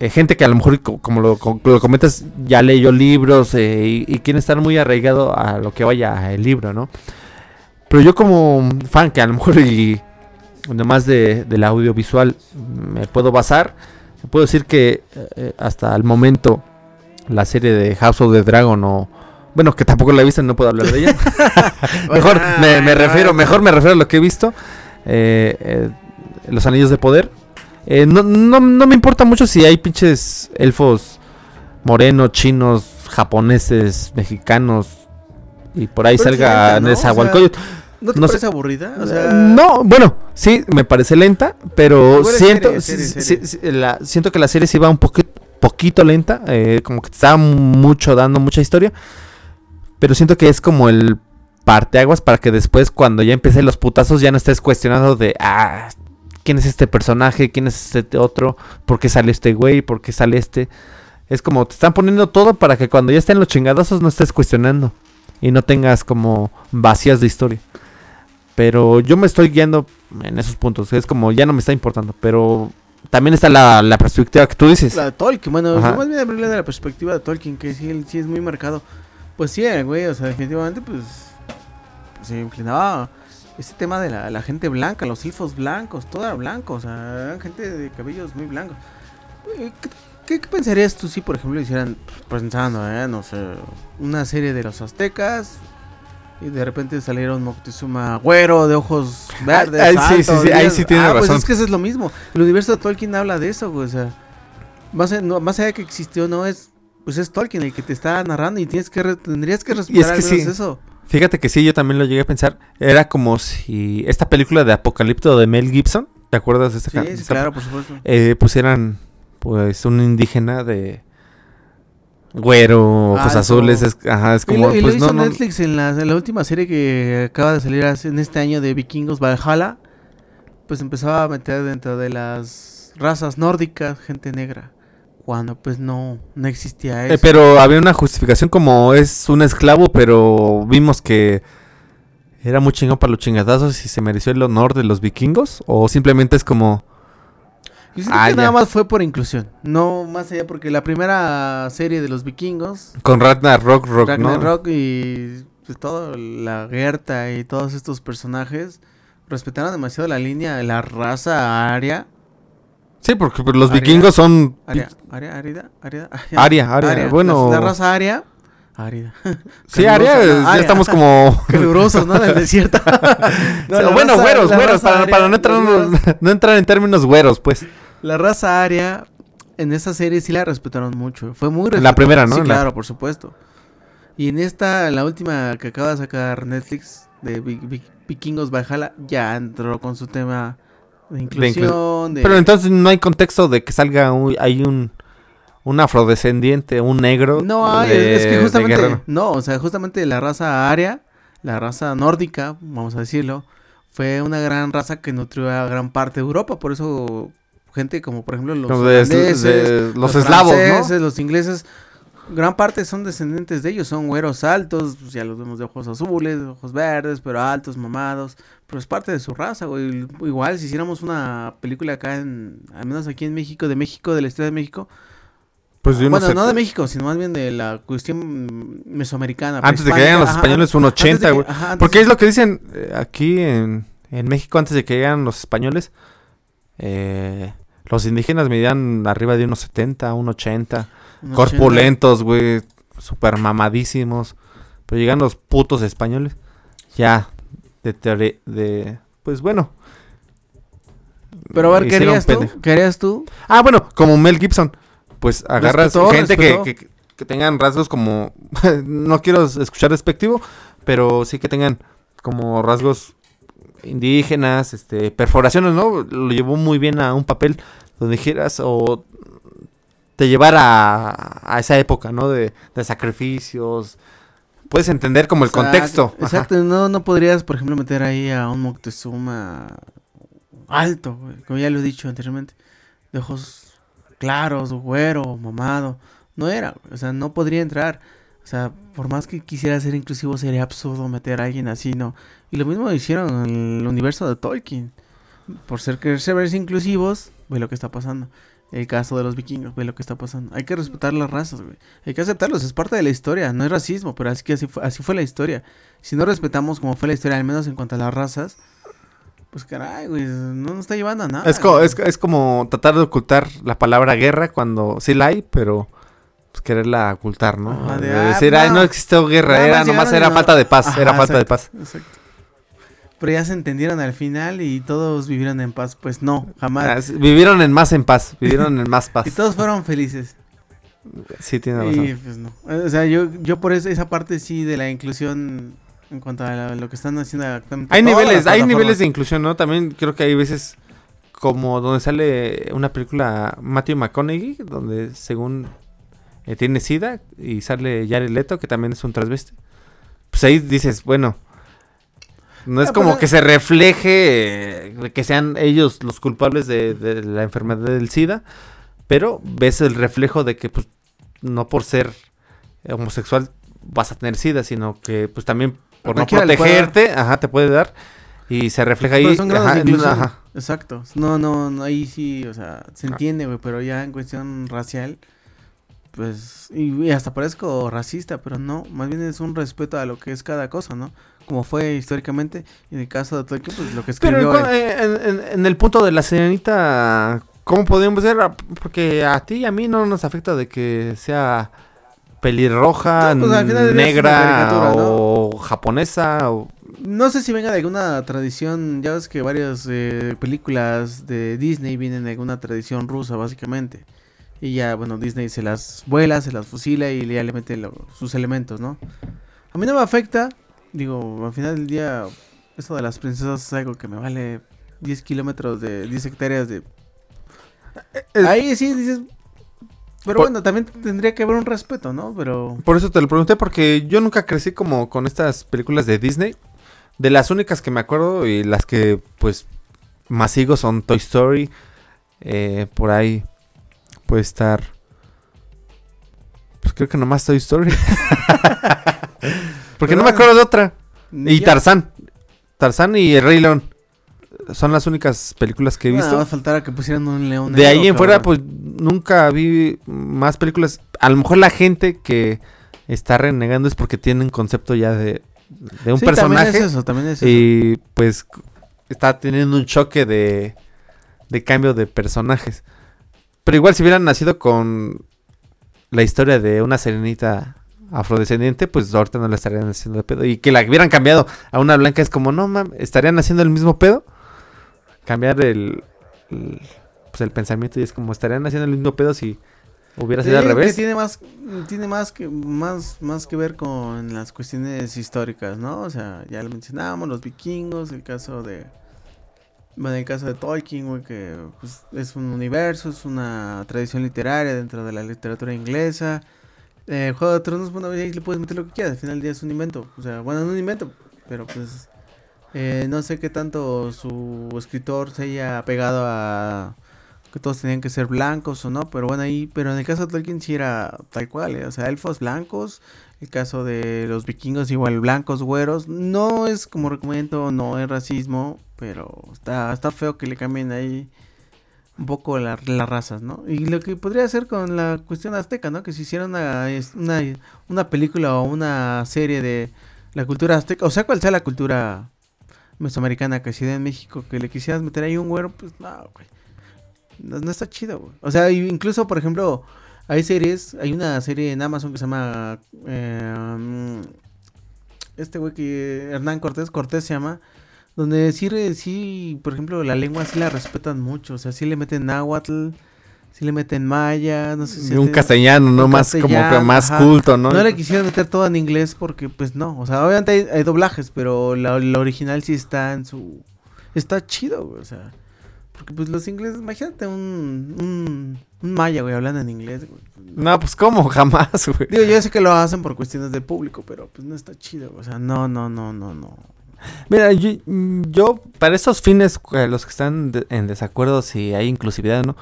eh, gente que a lo mejor, co- como lo, co- lo comentas, ya leyó libros eh, y, y quiere estar muy arraigado a lo que vaya el libro, ¿no? Pero yo como fan que a lo mejor y además de, del audiovisual me puedo basar, puedo decir que eh, hasta el momento la serie de House of the Dragon o bueno que tampoco la he visto no puedo hablar de ella. Mejor me, me refiero mejor me refiero a lo que he visto eh, los anillos de poder Eh, no, no, no me importa mucho si hay pinches elfos morenos chinos japoneses mexicanos y por ahí Pero salga. Nezahualcóyotl. ¿No te No sé. parece aburrida? O sea, Eh, no, bueno, sí, me parece lenta, pero siento, serie, serie, sí, serie. sí, sí, la- siento que la serie sí va un poquito, poquito lenta, eh, como que te está mucho dando mucha historia, pero siento que es como el parteaguas para que después cuando ya empiecen los putazos ya no estés cuestionando de, ah, ¿quién es este personaje? ¿Quién es este otro? ¿Por qué sale este güey? ¿Por qué sale este? Es como te están poniendo todo para que cuando ya estén los chingadazos no estés cuestionando y no tengas como vacías de historia. Pero yo me estoy guiando en esos puntos. Es como ya no me está importando. Pero también está la, la perspectiva que tú dices. La de Tolkien, bueno, Ajá. yo más bien hablarle de la perspectiva de Tolkien, que sí, sí es muy marcado. Pues sí, el güey, o sea, definitivamente, pues se inclinaba este tema de la, la gente blanca, los elfos blancos, todo era blanco, o sea, gente de cabellos muy blancos. Eh, ¿Qué, qué- qué pensarías tú si, por ejemplo, hicieran, pensando, eh, no sé, una serie de los aztecas y de repente salieron Moctezuma güero de ojos verdes? ahí sí, sí, alto, sí, ahí sí tienes ah, Pues razón". es que eso es lo mismo. El universo de Tolkien habla de eso, güey, o sea, más, no- más allá de que existió, no es. Pues es Tolkien el que te está narrando y tienes que re- tendrías que respetar que sí. eso. Fíjate que sí, yo también lo llegué a pensar. Era como si esta película de Apocalipto de Mel Gibson, ¿te acuerdas de esta Sí, esta- claro, por supuesto. eh, pusieran pues un indígena de güero, ojos Alto. azules, es, ajá, es Y como lo, y lo pues hizo no, no, Netflix en la, en la última serie que acaba de salir hace- en este año de Vikingos Valhalla. Pues empezaba a meter dentro de las razas nórdicas gente negra. Cuando pues no, no existía eso. Eh, pero había una justificación como es un esclavo, pero vimos que era muy chingón para los chingadazos y se mereció el honor de los vikingos o simplemente es como Yo siento Ah, que ya. nada más fue por inclusión. No más allá porque la primera serie de los vikingos con Ragnar Rock Rock, ¿no? Ragnarok y pues, todo, la Gerta y todos estos personajes respetaron demasiado la línea de la raza aria. Sí, porque los Aria. vikingos son Aria, aria, arida, arida. ah, ya. Aria, Aria, bueno. La, raza aria. Árida. Sí, Aria, ya Aria. estamos como Calurosos, ¿no? Del desierto. No, bueno, raza- güeros, güeros, para, aria, para no, entrar, no entrar en términos güeros, pues. La raza aria en esa serie sí la respetaron mucho. Fue muy En la respetada. primera, ¿no? Sí, En la- claro, por supuesto. Y en esta, la última que acaba de sacar Netflix de Vi- Vi- Vikingos Valhalla, ya entró con su tema de inclusión. de- Pero entonces no hay contexto de que salga un, hay un, un afrodescendiente, un negro. No hay, de- es que justamente, no, o sea, justamente la raza aria, la raza nórdica, vamos a decirlo, fue una gran raza que nutrió a gran parte de Europa, por eso gente como por ejemplo los de- holandeses, de- los eslavos, ¿no? franceses, los ingleses, gran parte son descendientes de ellos, son güeros altos, pues ya los vemos de ojos azules, de ojos verdes, pero altos, mamados, pero es parte de su raza, güey. Igual si hiciéramos una película acá en, al menos aquí en México, de México, de la historia de México, Pues no bueno, sé. no de México, sino más bien de la cuestión mesoamericana. Antes de que llegan los Ajá, españoles, un antes de 80, que- güey. Porque de- es lo que dicen eh, aquí en, en México, antes de que llegan los españoles, eh, los indígenas medían arriba de unos 70, unos 80. Unos corpulentos, güey, super mamadísimos. Pero llegan los putos españoles, ya, de, de pues bueno. 80. Pero a ver, ¿qué hicieron harías tú? pendejo. ¿Qué harías tú? Ah, bueno, como Mel Gibson, pues agarras Respetó, gente que, que, que tengan rasgos como, no quiero escuchar despectivo, pero sí que tengan como rasgos indígenas, este, perforaciones, ¿no? Lo llevó muy bien a un papel donde dijeras o te llevara a, a esa época, ¿no? De, de sacrificios. Puedes entender como el contexto. Ajá. Exacto, no, no podrías, por ejemplo, meter ahí a un Moctezuma alto, como ya lo he dicho anteriormente, de ojos claros, güero, mamado. No era, o sea, no podría entrar. O sea, por más que quisiera ser inclusivo, sería absurdo meter a alguien así, ¿no? Y lo mismo hicieron en el universo de Tolkien. Por ser quererse verse inclusivos, ve lo que está pasando. El caso de los vikingos, ve lo que está pasando. Hay que respetar las razas, güey. Hay que aceptarlos, es parte de la historia, no es racismo, pero así que así fue, así fue la historia. Si no respetamos como fue la historia, al menos en cuanto a las razas, pues caray, güey, no nos está llevando a nada. Es, co- güey. es, es como tratar de ocultar la palabra guerra cuando sí la hay, pero pues, quererla ocultar, ¿no? Ajá, de, De ah, decir, no. ay, no existió guerra, era más nomás era no- falta de paz, Ajá, era falta de paz. exacto. Pero ya se entendieron al final y todos vivieron en paz. Pues no, jamás. vivieron en más en paz, vivieron en más paz. Y todos fueron felices. Sí, tiene Y razón. pues no. O sea, yo, yo por eso, esa parte sí de la inclusión en cuanto a la- lo que están haciendo actualmente. Hay niveles, hay niveles de inclusión, ¿no? También creo que hay veces como donde sale una película Matthew McConaughey, donde según eh, tiene sida y sale Jared Leto, que también es un transvesti. Pues ahí dices, bueno, no es Ah, como pero- que se refleje eh, que sean ellos los culpables de, de la enfermedad del SIDA, pero ves el reflejo de que pues no por ser homosexual vas a tener SIDA, sino que pues también por no protegerte, ajá, te puede dar y se refleja Pero ahí. son ajá, de ajá. Exacto. No, no, no, ahí sí, o sea, se entiende, güey, pero ya en cuestión racial, pues, y, y hasta parezco racista, pero no, más bien es un respeto a lo que es cada cosa, ¿no? Como fue históricamente, y en el caso de Tolkien, pues lo que Pero escribió. eh, en- en- en el punto de la sirenita, ¿cómo podríamos ver? Ah, Porque a ti y a mí no nos afecta de que sea pelirroja, No, pues, negra o japonesa. O... No sé si venga de alguna tradición, ya ves que varias eh, películas de Disney vienen de alguna tradición rusa, básicamente. Y ya, bueno, Disney se las vuela, se las fusila y ya le mete lo- sus elementos, ¿no? A mí no me afecta, digo, al final del día, esto de las princesas es algo que me vale 10 kilómetros de 10 hectáreas de... Ahí sí dices... Pero Por- bueno, también tendría que haber un respeto, ¿no? Pero... Por eso te lo pregunté, porque yo nunca crecí como con estas películas de Disney. De las únicas que me acuerdo y las que pues más sigo son Toy Story. eh, por ahí puede estar... Pues creo que nomás Toy Story. porque no me acuerdo de otra. Y ya- Tarzán. Tarzán y El Rey León. Son las únicas películas que he Nada visto. más faltara que pusieran un león. De ahí en fuera, pues nunca vi más películas. A lo mejor la gente que está renegando es porque tienen concepto ya de de un Sí, también personaje. es eso, también es eso. Y pues está teniendo un choque de, de cambio de personajes. Pero igual si hubieran nacido con la historia de una serenita afrodescendiente, pues ahorita no la estarían haciendo de pedo. Y que la hubieran cambiado a una blanca es como, no mames, estarían haciendo el mismo pedo. Cambiar el, el- pues el pensamiento y es como, estarían haciendo el mismo pedo si hubiera sido al que revés. tiene más tiene más que más más que ver con las cuestiones históricas, ¿no? O sea, ya lo mencionábamos, los vikingos, el caso de bueno, el caso de Tolkien, güey, que pues, es un universo, es una tradición literaria dentro de la literatura inglesa. Eh, Juego de Tronos, bueno, ahí le puedes meter lo que quieras, al final del día es un invento. O sea, bueno, no un invento, pero pues eh, no sé qué tanto su escritor se haya pegado a que todos tenían que ser blancos o no, pero bueno, ahí, pero en el caso de Tolkien sí era tal cual, eh, o sea, elfos blancos, el caso de los vikingos igual blancos, güeros, no es como recomiendo, no es racismo, pero está, está feo que le cambien ahí un poco la- las razas, ¿no? Y lo que podría hacer con la cuestión azteca, ¿no? Que si hiciera una, una, una película o una serie de la cultura azteca, o sea, cual sea la cultura mesoamericana que se da en México, que le quisieras meter ahí un güero, pues no, güey. No, está chido, güey. O sea, incluso, por ejemplo, hay series, hay una serie en Amazon que se llama... eh, mm, este güey que... Hernán Cortés, Cortés se llama. Donde sí, sí, por ejemplo, la lengua sí la respetan mucho. O sea, sí le meten náhuatl, sí le meten maya, no sé si... un te- castellano, ¿no? Más como que más ajá. culto, ¿no? No le quisieron meter todo en inglés porque, pues no. O sea, obviamente hay, hay doblajes, pero la, la original sí está en su. Está chido, güey. O sea, porque pues los ingleses, imagínate un, un, un maya, güey, hablando en inglés, güey. No, pues cómo, jamás, güey. Digo, yo sé que lo hacen por cuestiones del público, pero pues no está chido, güey. O sea, no, no, no, no, no. Mira, yo, yo, para esos fines, eh, los que están de- en desacuerdo si hay inclusividad o no,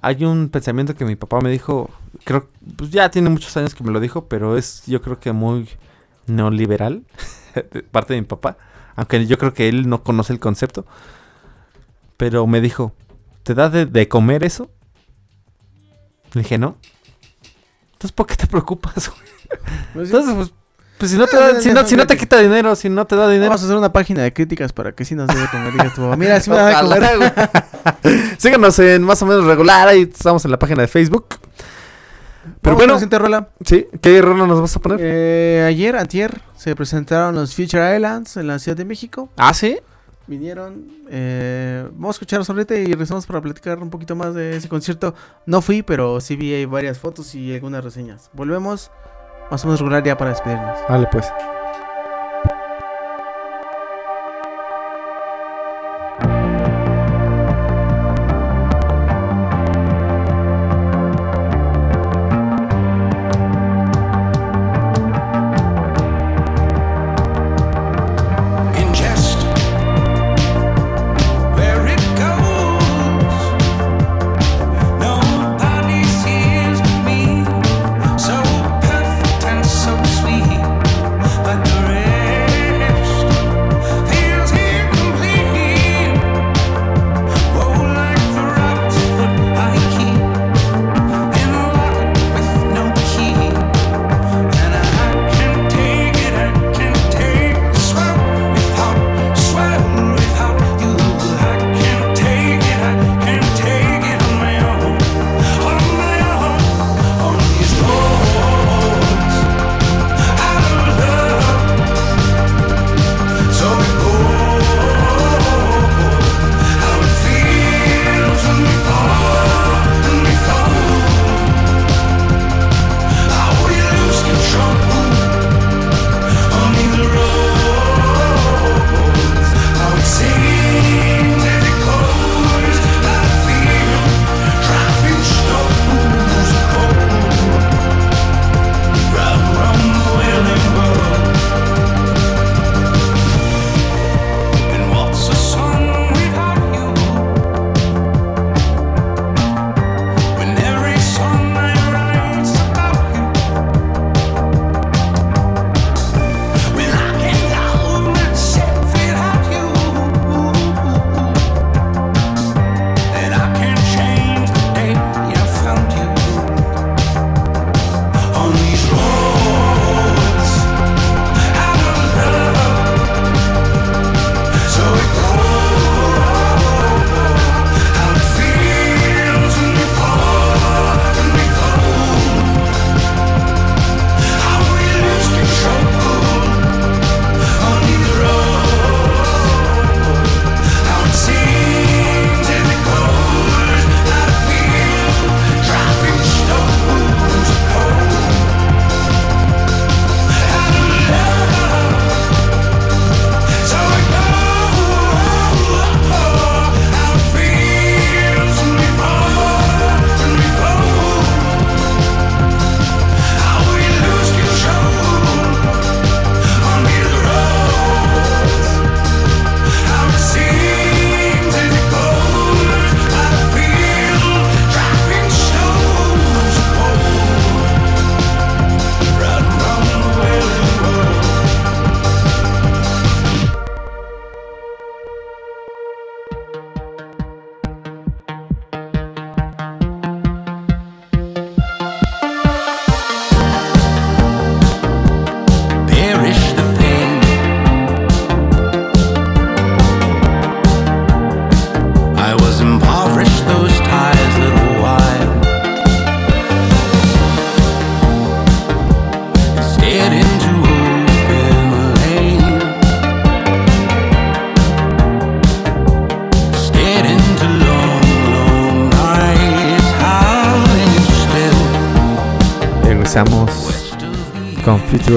hay un pensamiento que mi papá me dijo, creo, pues ya tiene muchos años que me lo dijo, pero es yo creo que muy neoliberal de parte de mi papá, aunque yo creo que él no conoce el concepto, pero me dijo, ¿te da de, de comer eso? Le dije, no. Entonces, ¿por qué te preocupas? Pues Entonces, pues, pues si no te da- si no, si te quita dinero, si no te da dinero. Vamos a hacer una página de críticas para que sí nos dé de comer. Digas tú, mira, sí me da comer. Síganos en más o menos regular. Ahí estamos en la página de Facebook. Pero bueno, bueno, siguiente rola. sí, ¿qué rola nos vas a poner? Eh, ayer, antier, se presentaron los Future Islands en la Ciudad de México. ah, sí. Vinieron, eh, vamos a escucharlos ahorita y regresamos para platicar un poquito más de ese concierto. No fui, pero sí vi varias fotos y algunas reseñas. Volvemos, más o menos regular ya para despedirnos. Vale, pues.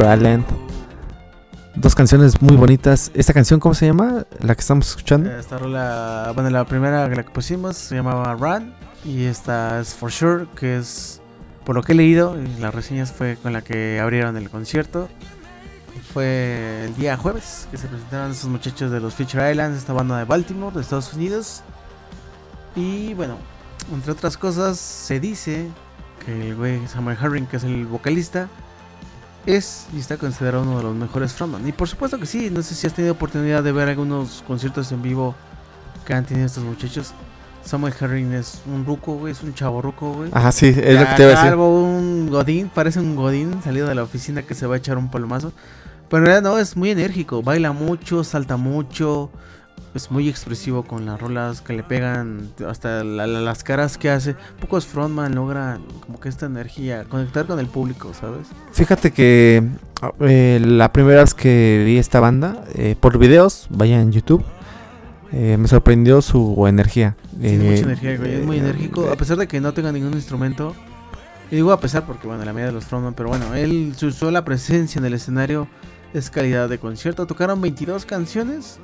Island. Dos canciones muy bonitas. ¿Esta canción cómo se llama? La que estamos escuchando. Esta rola, bueno, la primera la que pusimos se llamaba Run. Y esta es For Sure, que es, por lo que he leído, y las reseñas fue con la que abrieron el concierto. Fue el día jueves que se presentaron esos muchachos de los Future Islands, esta banda de Baltimore, de Estados Unidos. Y bueno, entre otras cosas, se dice que el güey Samuel Herring, que es el vocalista, es y está considerado uno de los mejores frontman. Y por supuesto que sí, no sé si has tenido oportunidad de ver algunos conciertos en vivo que han tenido estos muchachos. Samuel Herring es un ruco, güey, es un chavo ruco, güey. Ajá, sí, es lo que te iba a decir. un godín, parece un godín salido de la oficina que se va a echar un palomazo. Pero en realidad no, es muy enérgico, baila mucho, salta mucho, es muy expresivo con las rolas que le pegan, hasta la- la- las caras que hace. Pocos frontman logran como que esta energía, conectar con el público, ¿sabes? Fíjate que eh, la primera vez que vi esta banda, eh, por videos, vaya en YouTube, eh, me sorprendió su energía. Tiene Eh, mucha energía, güey, es muy enérgico, a pesar de que no tenga ningún instrumento. Y digo a pesar porque, bueno, la media de los frontman, pero bueno, él, su sola presencia en el escenario es calidad de concierto. Tocaron 22 canciones,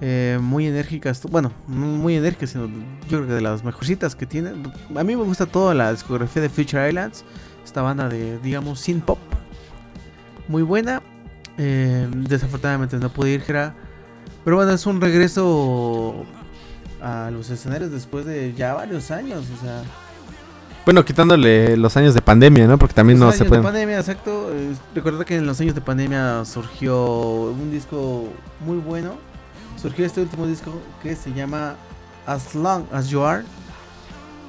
eh, muy enérgicas, bueno, no muy enérgicas, sino yo creo que de las mejorcitas que tienen. A mí me gusta toda la discografía de Future Islands, esta banda de, digamos, synth pop, muy buena. Eh, desafortunadamente no pude ir, Jera. Pero bueno, es un regreso a los escenarios después de ya varios años, o sea, Bueno, quitándole los años de pandemia, ¿no? Porque también los no años se de puede. pandemia, exacto. eh, recuerda que en los años de pandemia surgió un disco muy bueno. Surgió este último disco que se llama As Long As You Are.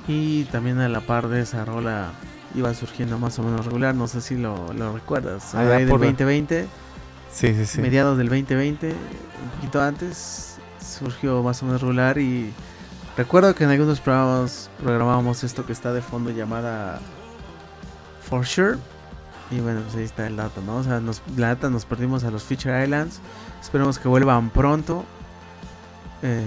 Y también a la par de esa rola iba surgiendo más o menos regular. No sé si lo, lo recuerdas. Ahí del por- 2020, Sí, sí, sí. mediados del 2020, un poquito antes, surgió más o menos regular. Y recuerdo que en algunos programas programábamos esto que está de fondo llamada For Sure. Y bueno, pues ahí está el dato, ¿no? O sea, nos, la neta nos perdimos a los Future Islands. Esperemos que vuelvan pronto. Eh,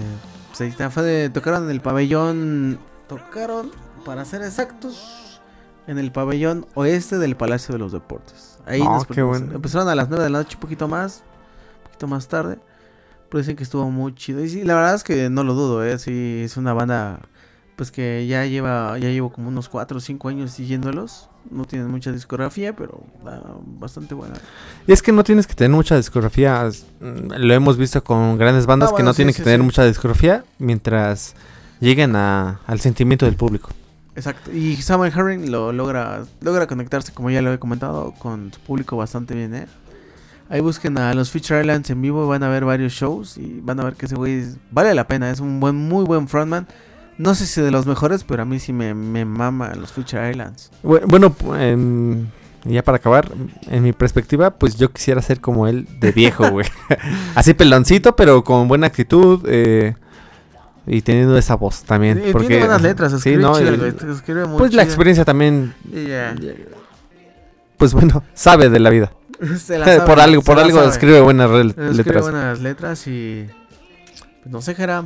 fue de, tocaron en el pabellón. Tocaron, para ser exactos, en el pabellón oeste del Palacio de los Deportes. Ahí Oh, nos qué bueno. Empezaron a las 9 de la noche, un poquito más, un poquito más tarde. Pero dicen que estuvo muy chido. Y sí, la verdad es que no lo dudo, ¿eh? Sí, es una banda pues que ya lleva ya llevo como unos 4 o 5 años siguiéndolos. No tienen mucha discografía, pero bastante buena. Y es que no tienes que tener mucha discografía. mm, Lo hemos visto con grandes bandas Ah, que no sí, tienen sí, que tener mucha discografía mientras lleguen a- al sentimiento del público. Exacto. Y Samuel Herring lo logra logra conectarse, como ya lo he comentado, con su público bastante bien, ¿eh? Ahí busquen a los Future Islands en vivo, van a ver varios shows y van a ver que ese güey vale la pena, es un buen, muy buen frontman. No sé si de los mejores, pero a mí sí me, me mama los Future Islands. Bu- Bueno, ya para acabar, en mi perspectiva, pues yo quisiera ser como él de viejo, güey. Así peloncito, pero con buena actitud eh, y teniendo esa voz también. Y porque, tiene buenas letras, sí, escribe ¿no? chido, El- güey, escribe muy pues la experiencia también, pues bueno, sabe de la vida. Se la sabe, por algo, por algo escribe buenas rel- Escribe letras. buenas letras y... pues no sé, Jera.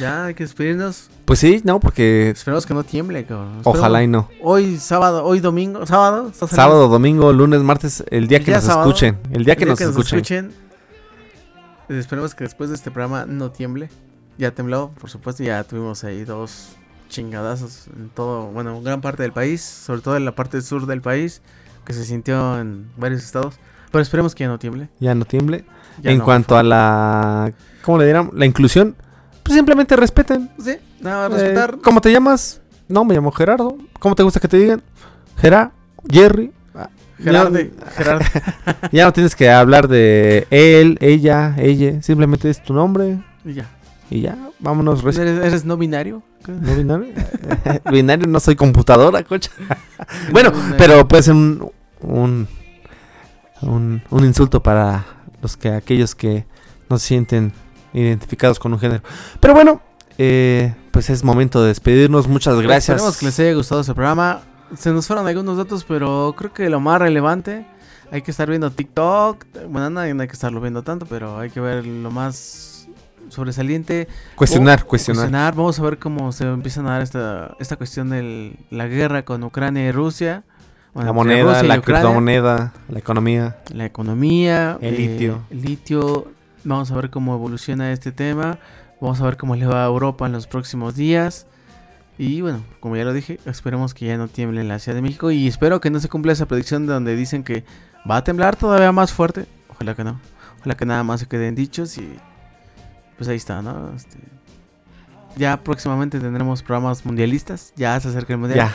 Ya hay que despedirnos. Pues sí, no, porque Esperemos que no tiemble, cabrón. ojalá y no. Hoy sábado, hoy domingo, sábado. Sábado, domingo, lunes, martes, el día El que día nos sábado, escuchen. El día que, El día nos, escuchen. escuchen. Esperemos que después de este programa no tiemble. Ya tembló, por supuesto, ya tuvimos ahí dos chingadazos en todo, bueno, gran parte del país, sobre todo en la parte sur del país, que se sintió en varios estados. Pero esperemos que ya no tiemble. Ya no tiemble. Ya en no, cuanto a la. ¿Cómo le dirán? La inclusión. Pues simplemente respeten. Sí, nada, Eh, respetar. ¿Cómo te llamas? No, me llamo Gerardo. ¿Cómo te gusta que te digan? Gerard, Jerry. Ah, Gerarde, Ya, Gerardo. ya no tienes que hablar de él, ella, ella. Simplemente es tu nombre. y ya. Y ya, vámonos. res- ¿Eres, eres no binario? ¿No binario? binario no soy computadora, coche. bueno, No pero puede ser un, un, un, un insulto para los que aquellos que no se sienten identificados con un género. Pero bueno, eh, pues es momento de despedirnos. Muchas gracias. Esperemos que les haya gustado este programa. Se nos fueron algunos datos, pero creo que lo más relevante. Hay que estar viendo TikTok. Bueno, no hay que estarlo viendo tanto, pero hay que ver lo más sobresaliente. Cuestionar, O- cuestionar. Vamos a ver cómo se empiezan a dar esta, esta cuestión de la guerra con Ucrania y Rusia. Bueno, la moneda, Rusia la criptomoneda, la economía. la economía, El eh, litio. el litio. Vamos a ver cómo evoluciona este tema. Vamos a ver cómo le va a Europa en los próximos días. Y bueno, como ya lo dije, esperemos que ya no tiemble en la Ciudad de México. Y espero que no se cumpla esa predicción de donde dicen que va a temblar todavía más fuerte. Ojalá que no. Ojalá que nada más se queden dichos y pues ahí está, ¿no? Este, ya próximamente tendremos programas mundialistas. Ya se acerca el mundial.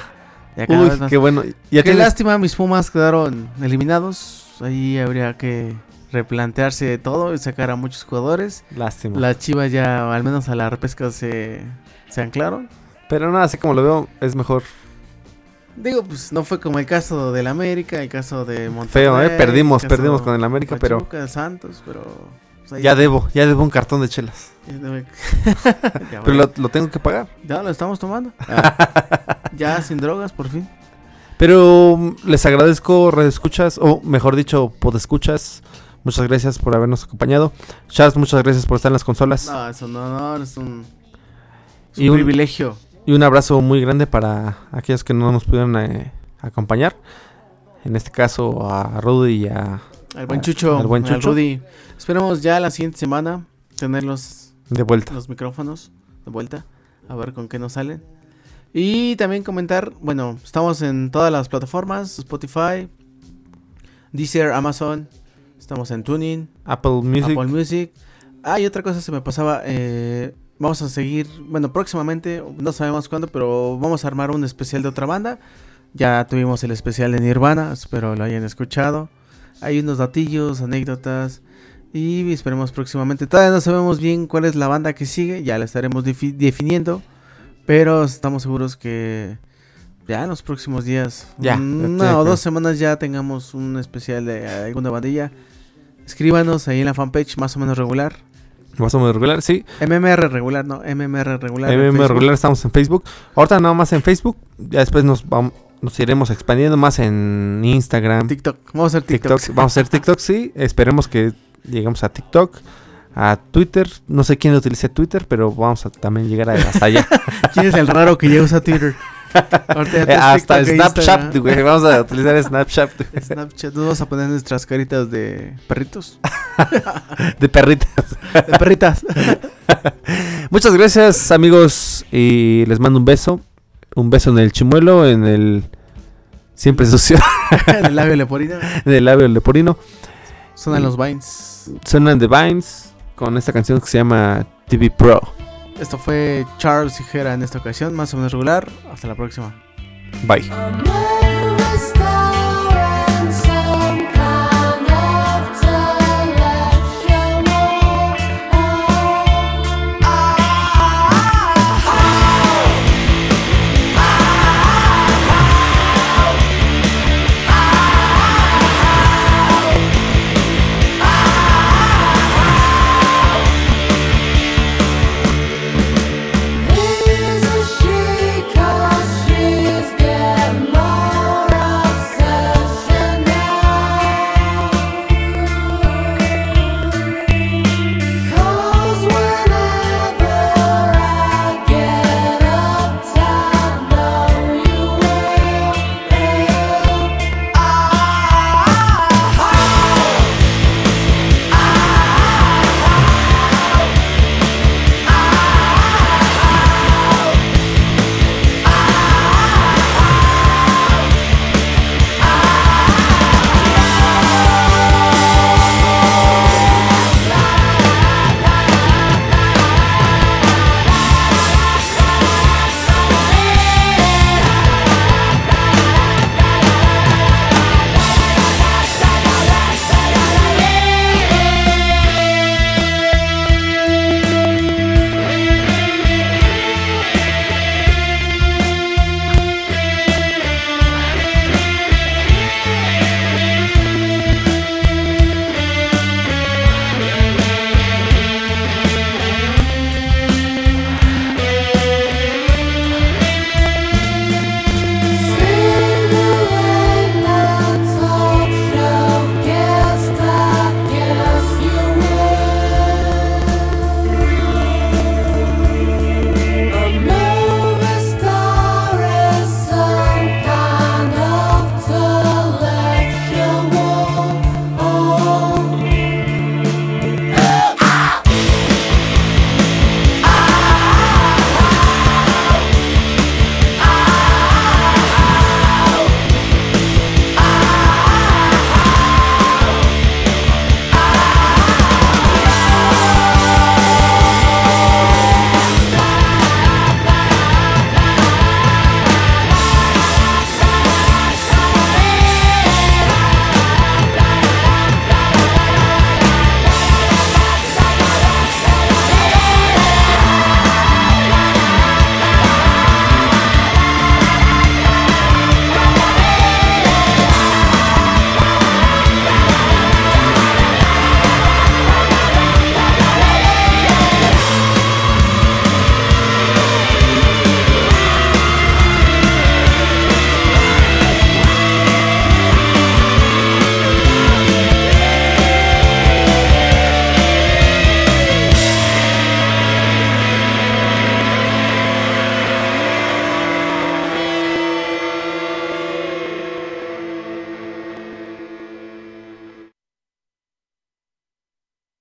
Ya. Ya Uy, qué bueno. Ya Qué tienes- lástima, mis Pumas quedaron eliminados. Ahí habría que replantearse todo y sacar a muchos jugadores. Lástima. Las Chivas ya, al menos a la repesca, se, se anclaron. Pero no, así como lo veo, es mejor. Digo, pues no fue como el caso del América, el caso de Monterrey. Feo, ¿eh? Perdimos, perdimos con el América, de pero Santos, pero... pues, ahí- ya debo, ya debo un cartón de chelas. ya, Pero lo, lo tengo que pagar. Ya lo estamos tomando. Ah, ya sin drogas, por fin. Pero mm, les agradezco, escuchas o mejor dicho, podescuchas. Muchas gracias por habernos acompañado. Chas, muchas gracias por estar en las consolas. No, eso no, no, es un, es Y un privilegio. Y un abrazo muy grande para aquellos que no nos pudieron eh, acompañar. En este caso a Rudy y a Al buen Chucho, al buen al Chucho. Rudy. Esperemos ya la siguiente semana tenerlos de vuelta. los micrófonos de vuelta. A ver con qué nos salen. Y también comentar, bueno, estamos en todas las plataformas, Spotify, Deezer, Amazon, estamos en Tuning, Apple Music. Apple Music. Ah, y otra cosa se me pasaba, eh, vamos a seguir, bueno, próximamente, no sabemos cuándo, pero vamos a armar un especial de otra banda. Ya tuvimos el especial de Nirvana, espero lo hayan escuchado. Hay unos datillos, anécdotas. Y esperemos próximamente. Todavía no sabemos bien cuál es la banda que sigue. Ya la estaremos defi- definiendo. Pero estamos seguros que ya en los próximos días, Ya, una ya, o dos semanas ya tengamos un especial de alguna bandilla. Escríbanos ahí en la fanpage más o menos regular. Más o menos regular, sí. MMR regular, no, MMR regular. MM Facebook. regular estamos en Facebook. Ahorita nada más en Facebook. Ya después nos vamos, nos iremos expandiendo más en Instagram, TikTok. Vamos a hacer TikTok. TikTok. Vamos a hacer TikTok, sí. Esperemos que lleguemos a TikTok, a Twitter. No sé quién utilice Twitter, pero vamos a también llegar a- hasta allá. ¿Quién es el raro que ya usa Twitter? Eh, hasta Snapchat, güey. Vamos a utilizar Snapchat Snapchat. Nos vamos a poner nuestras caritas de perritos. de perritas. De perritas. Muchas gracias, amigos. Y les mando un beso. Un beso en el chimuelo, en el. Siempre sucio, en el labio leporino. en el labio leporino. Suenan los vines. Suenan The Vines con esta canción que se llama TV Pro. Esto fue Charles Hijera en esta ocasión, más o menos regular. Hasta la próxima. Bye.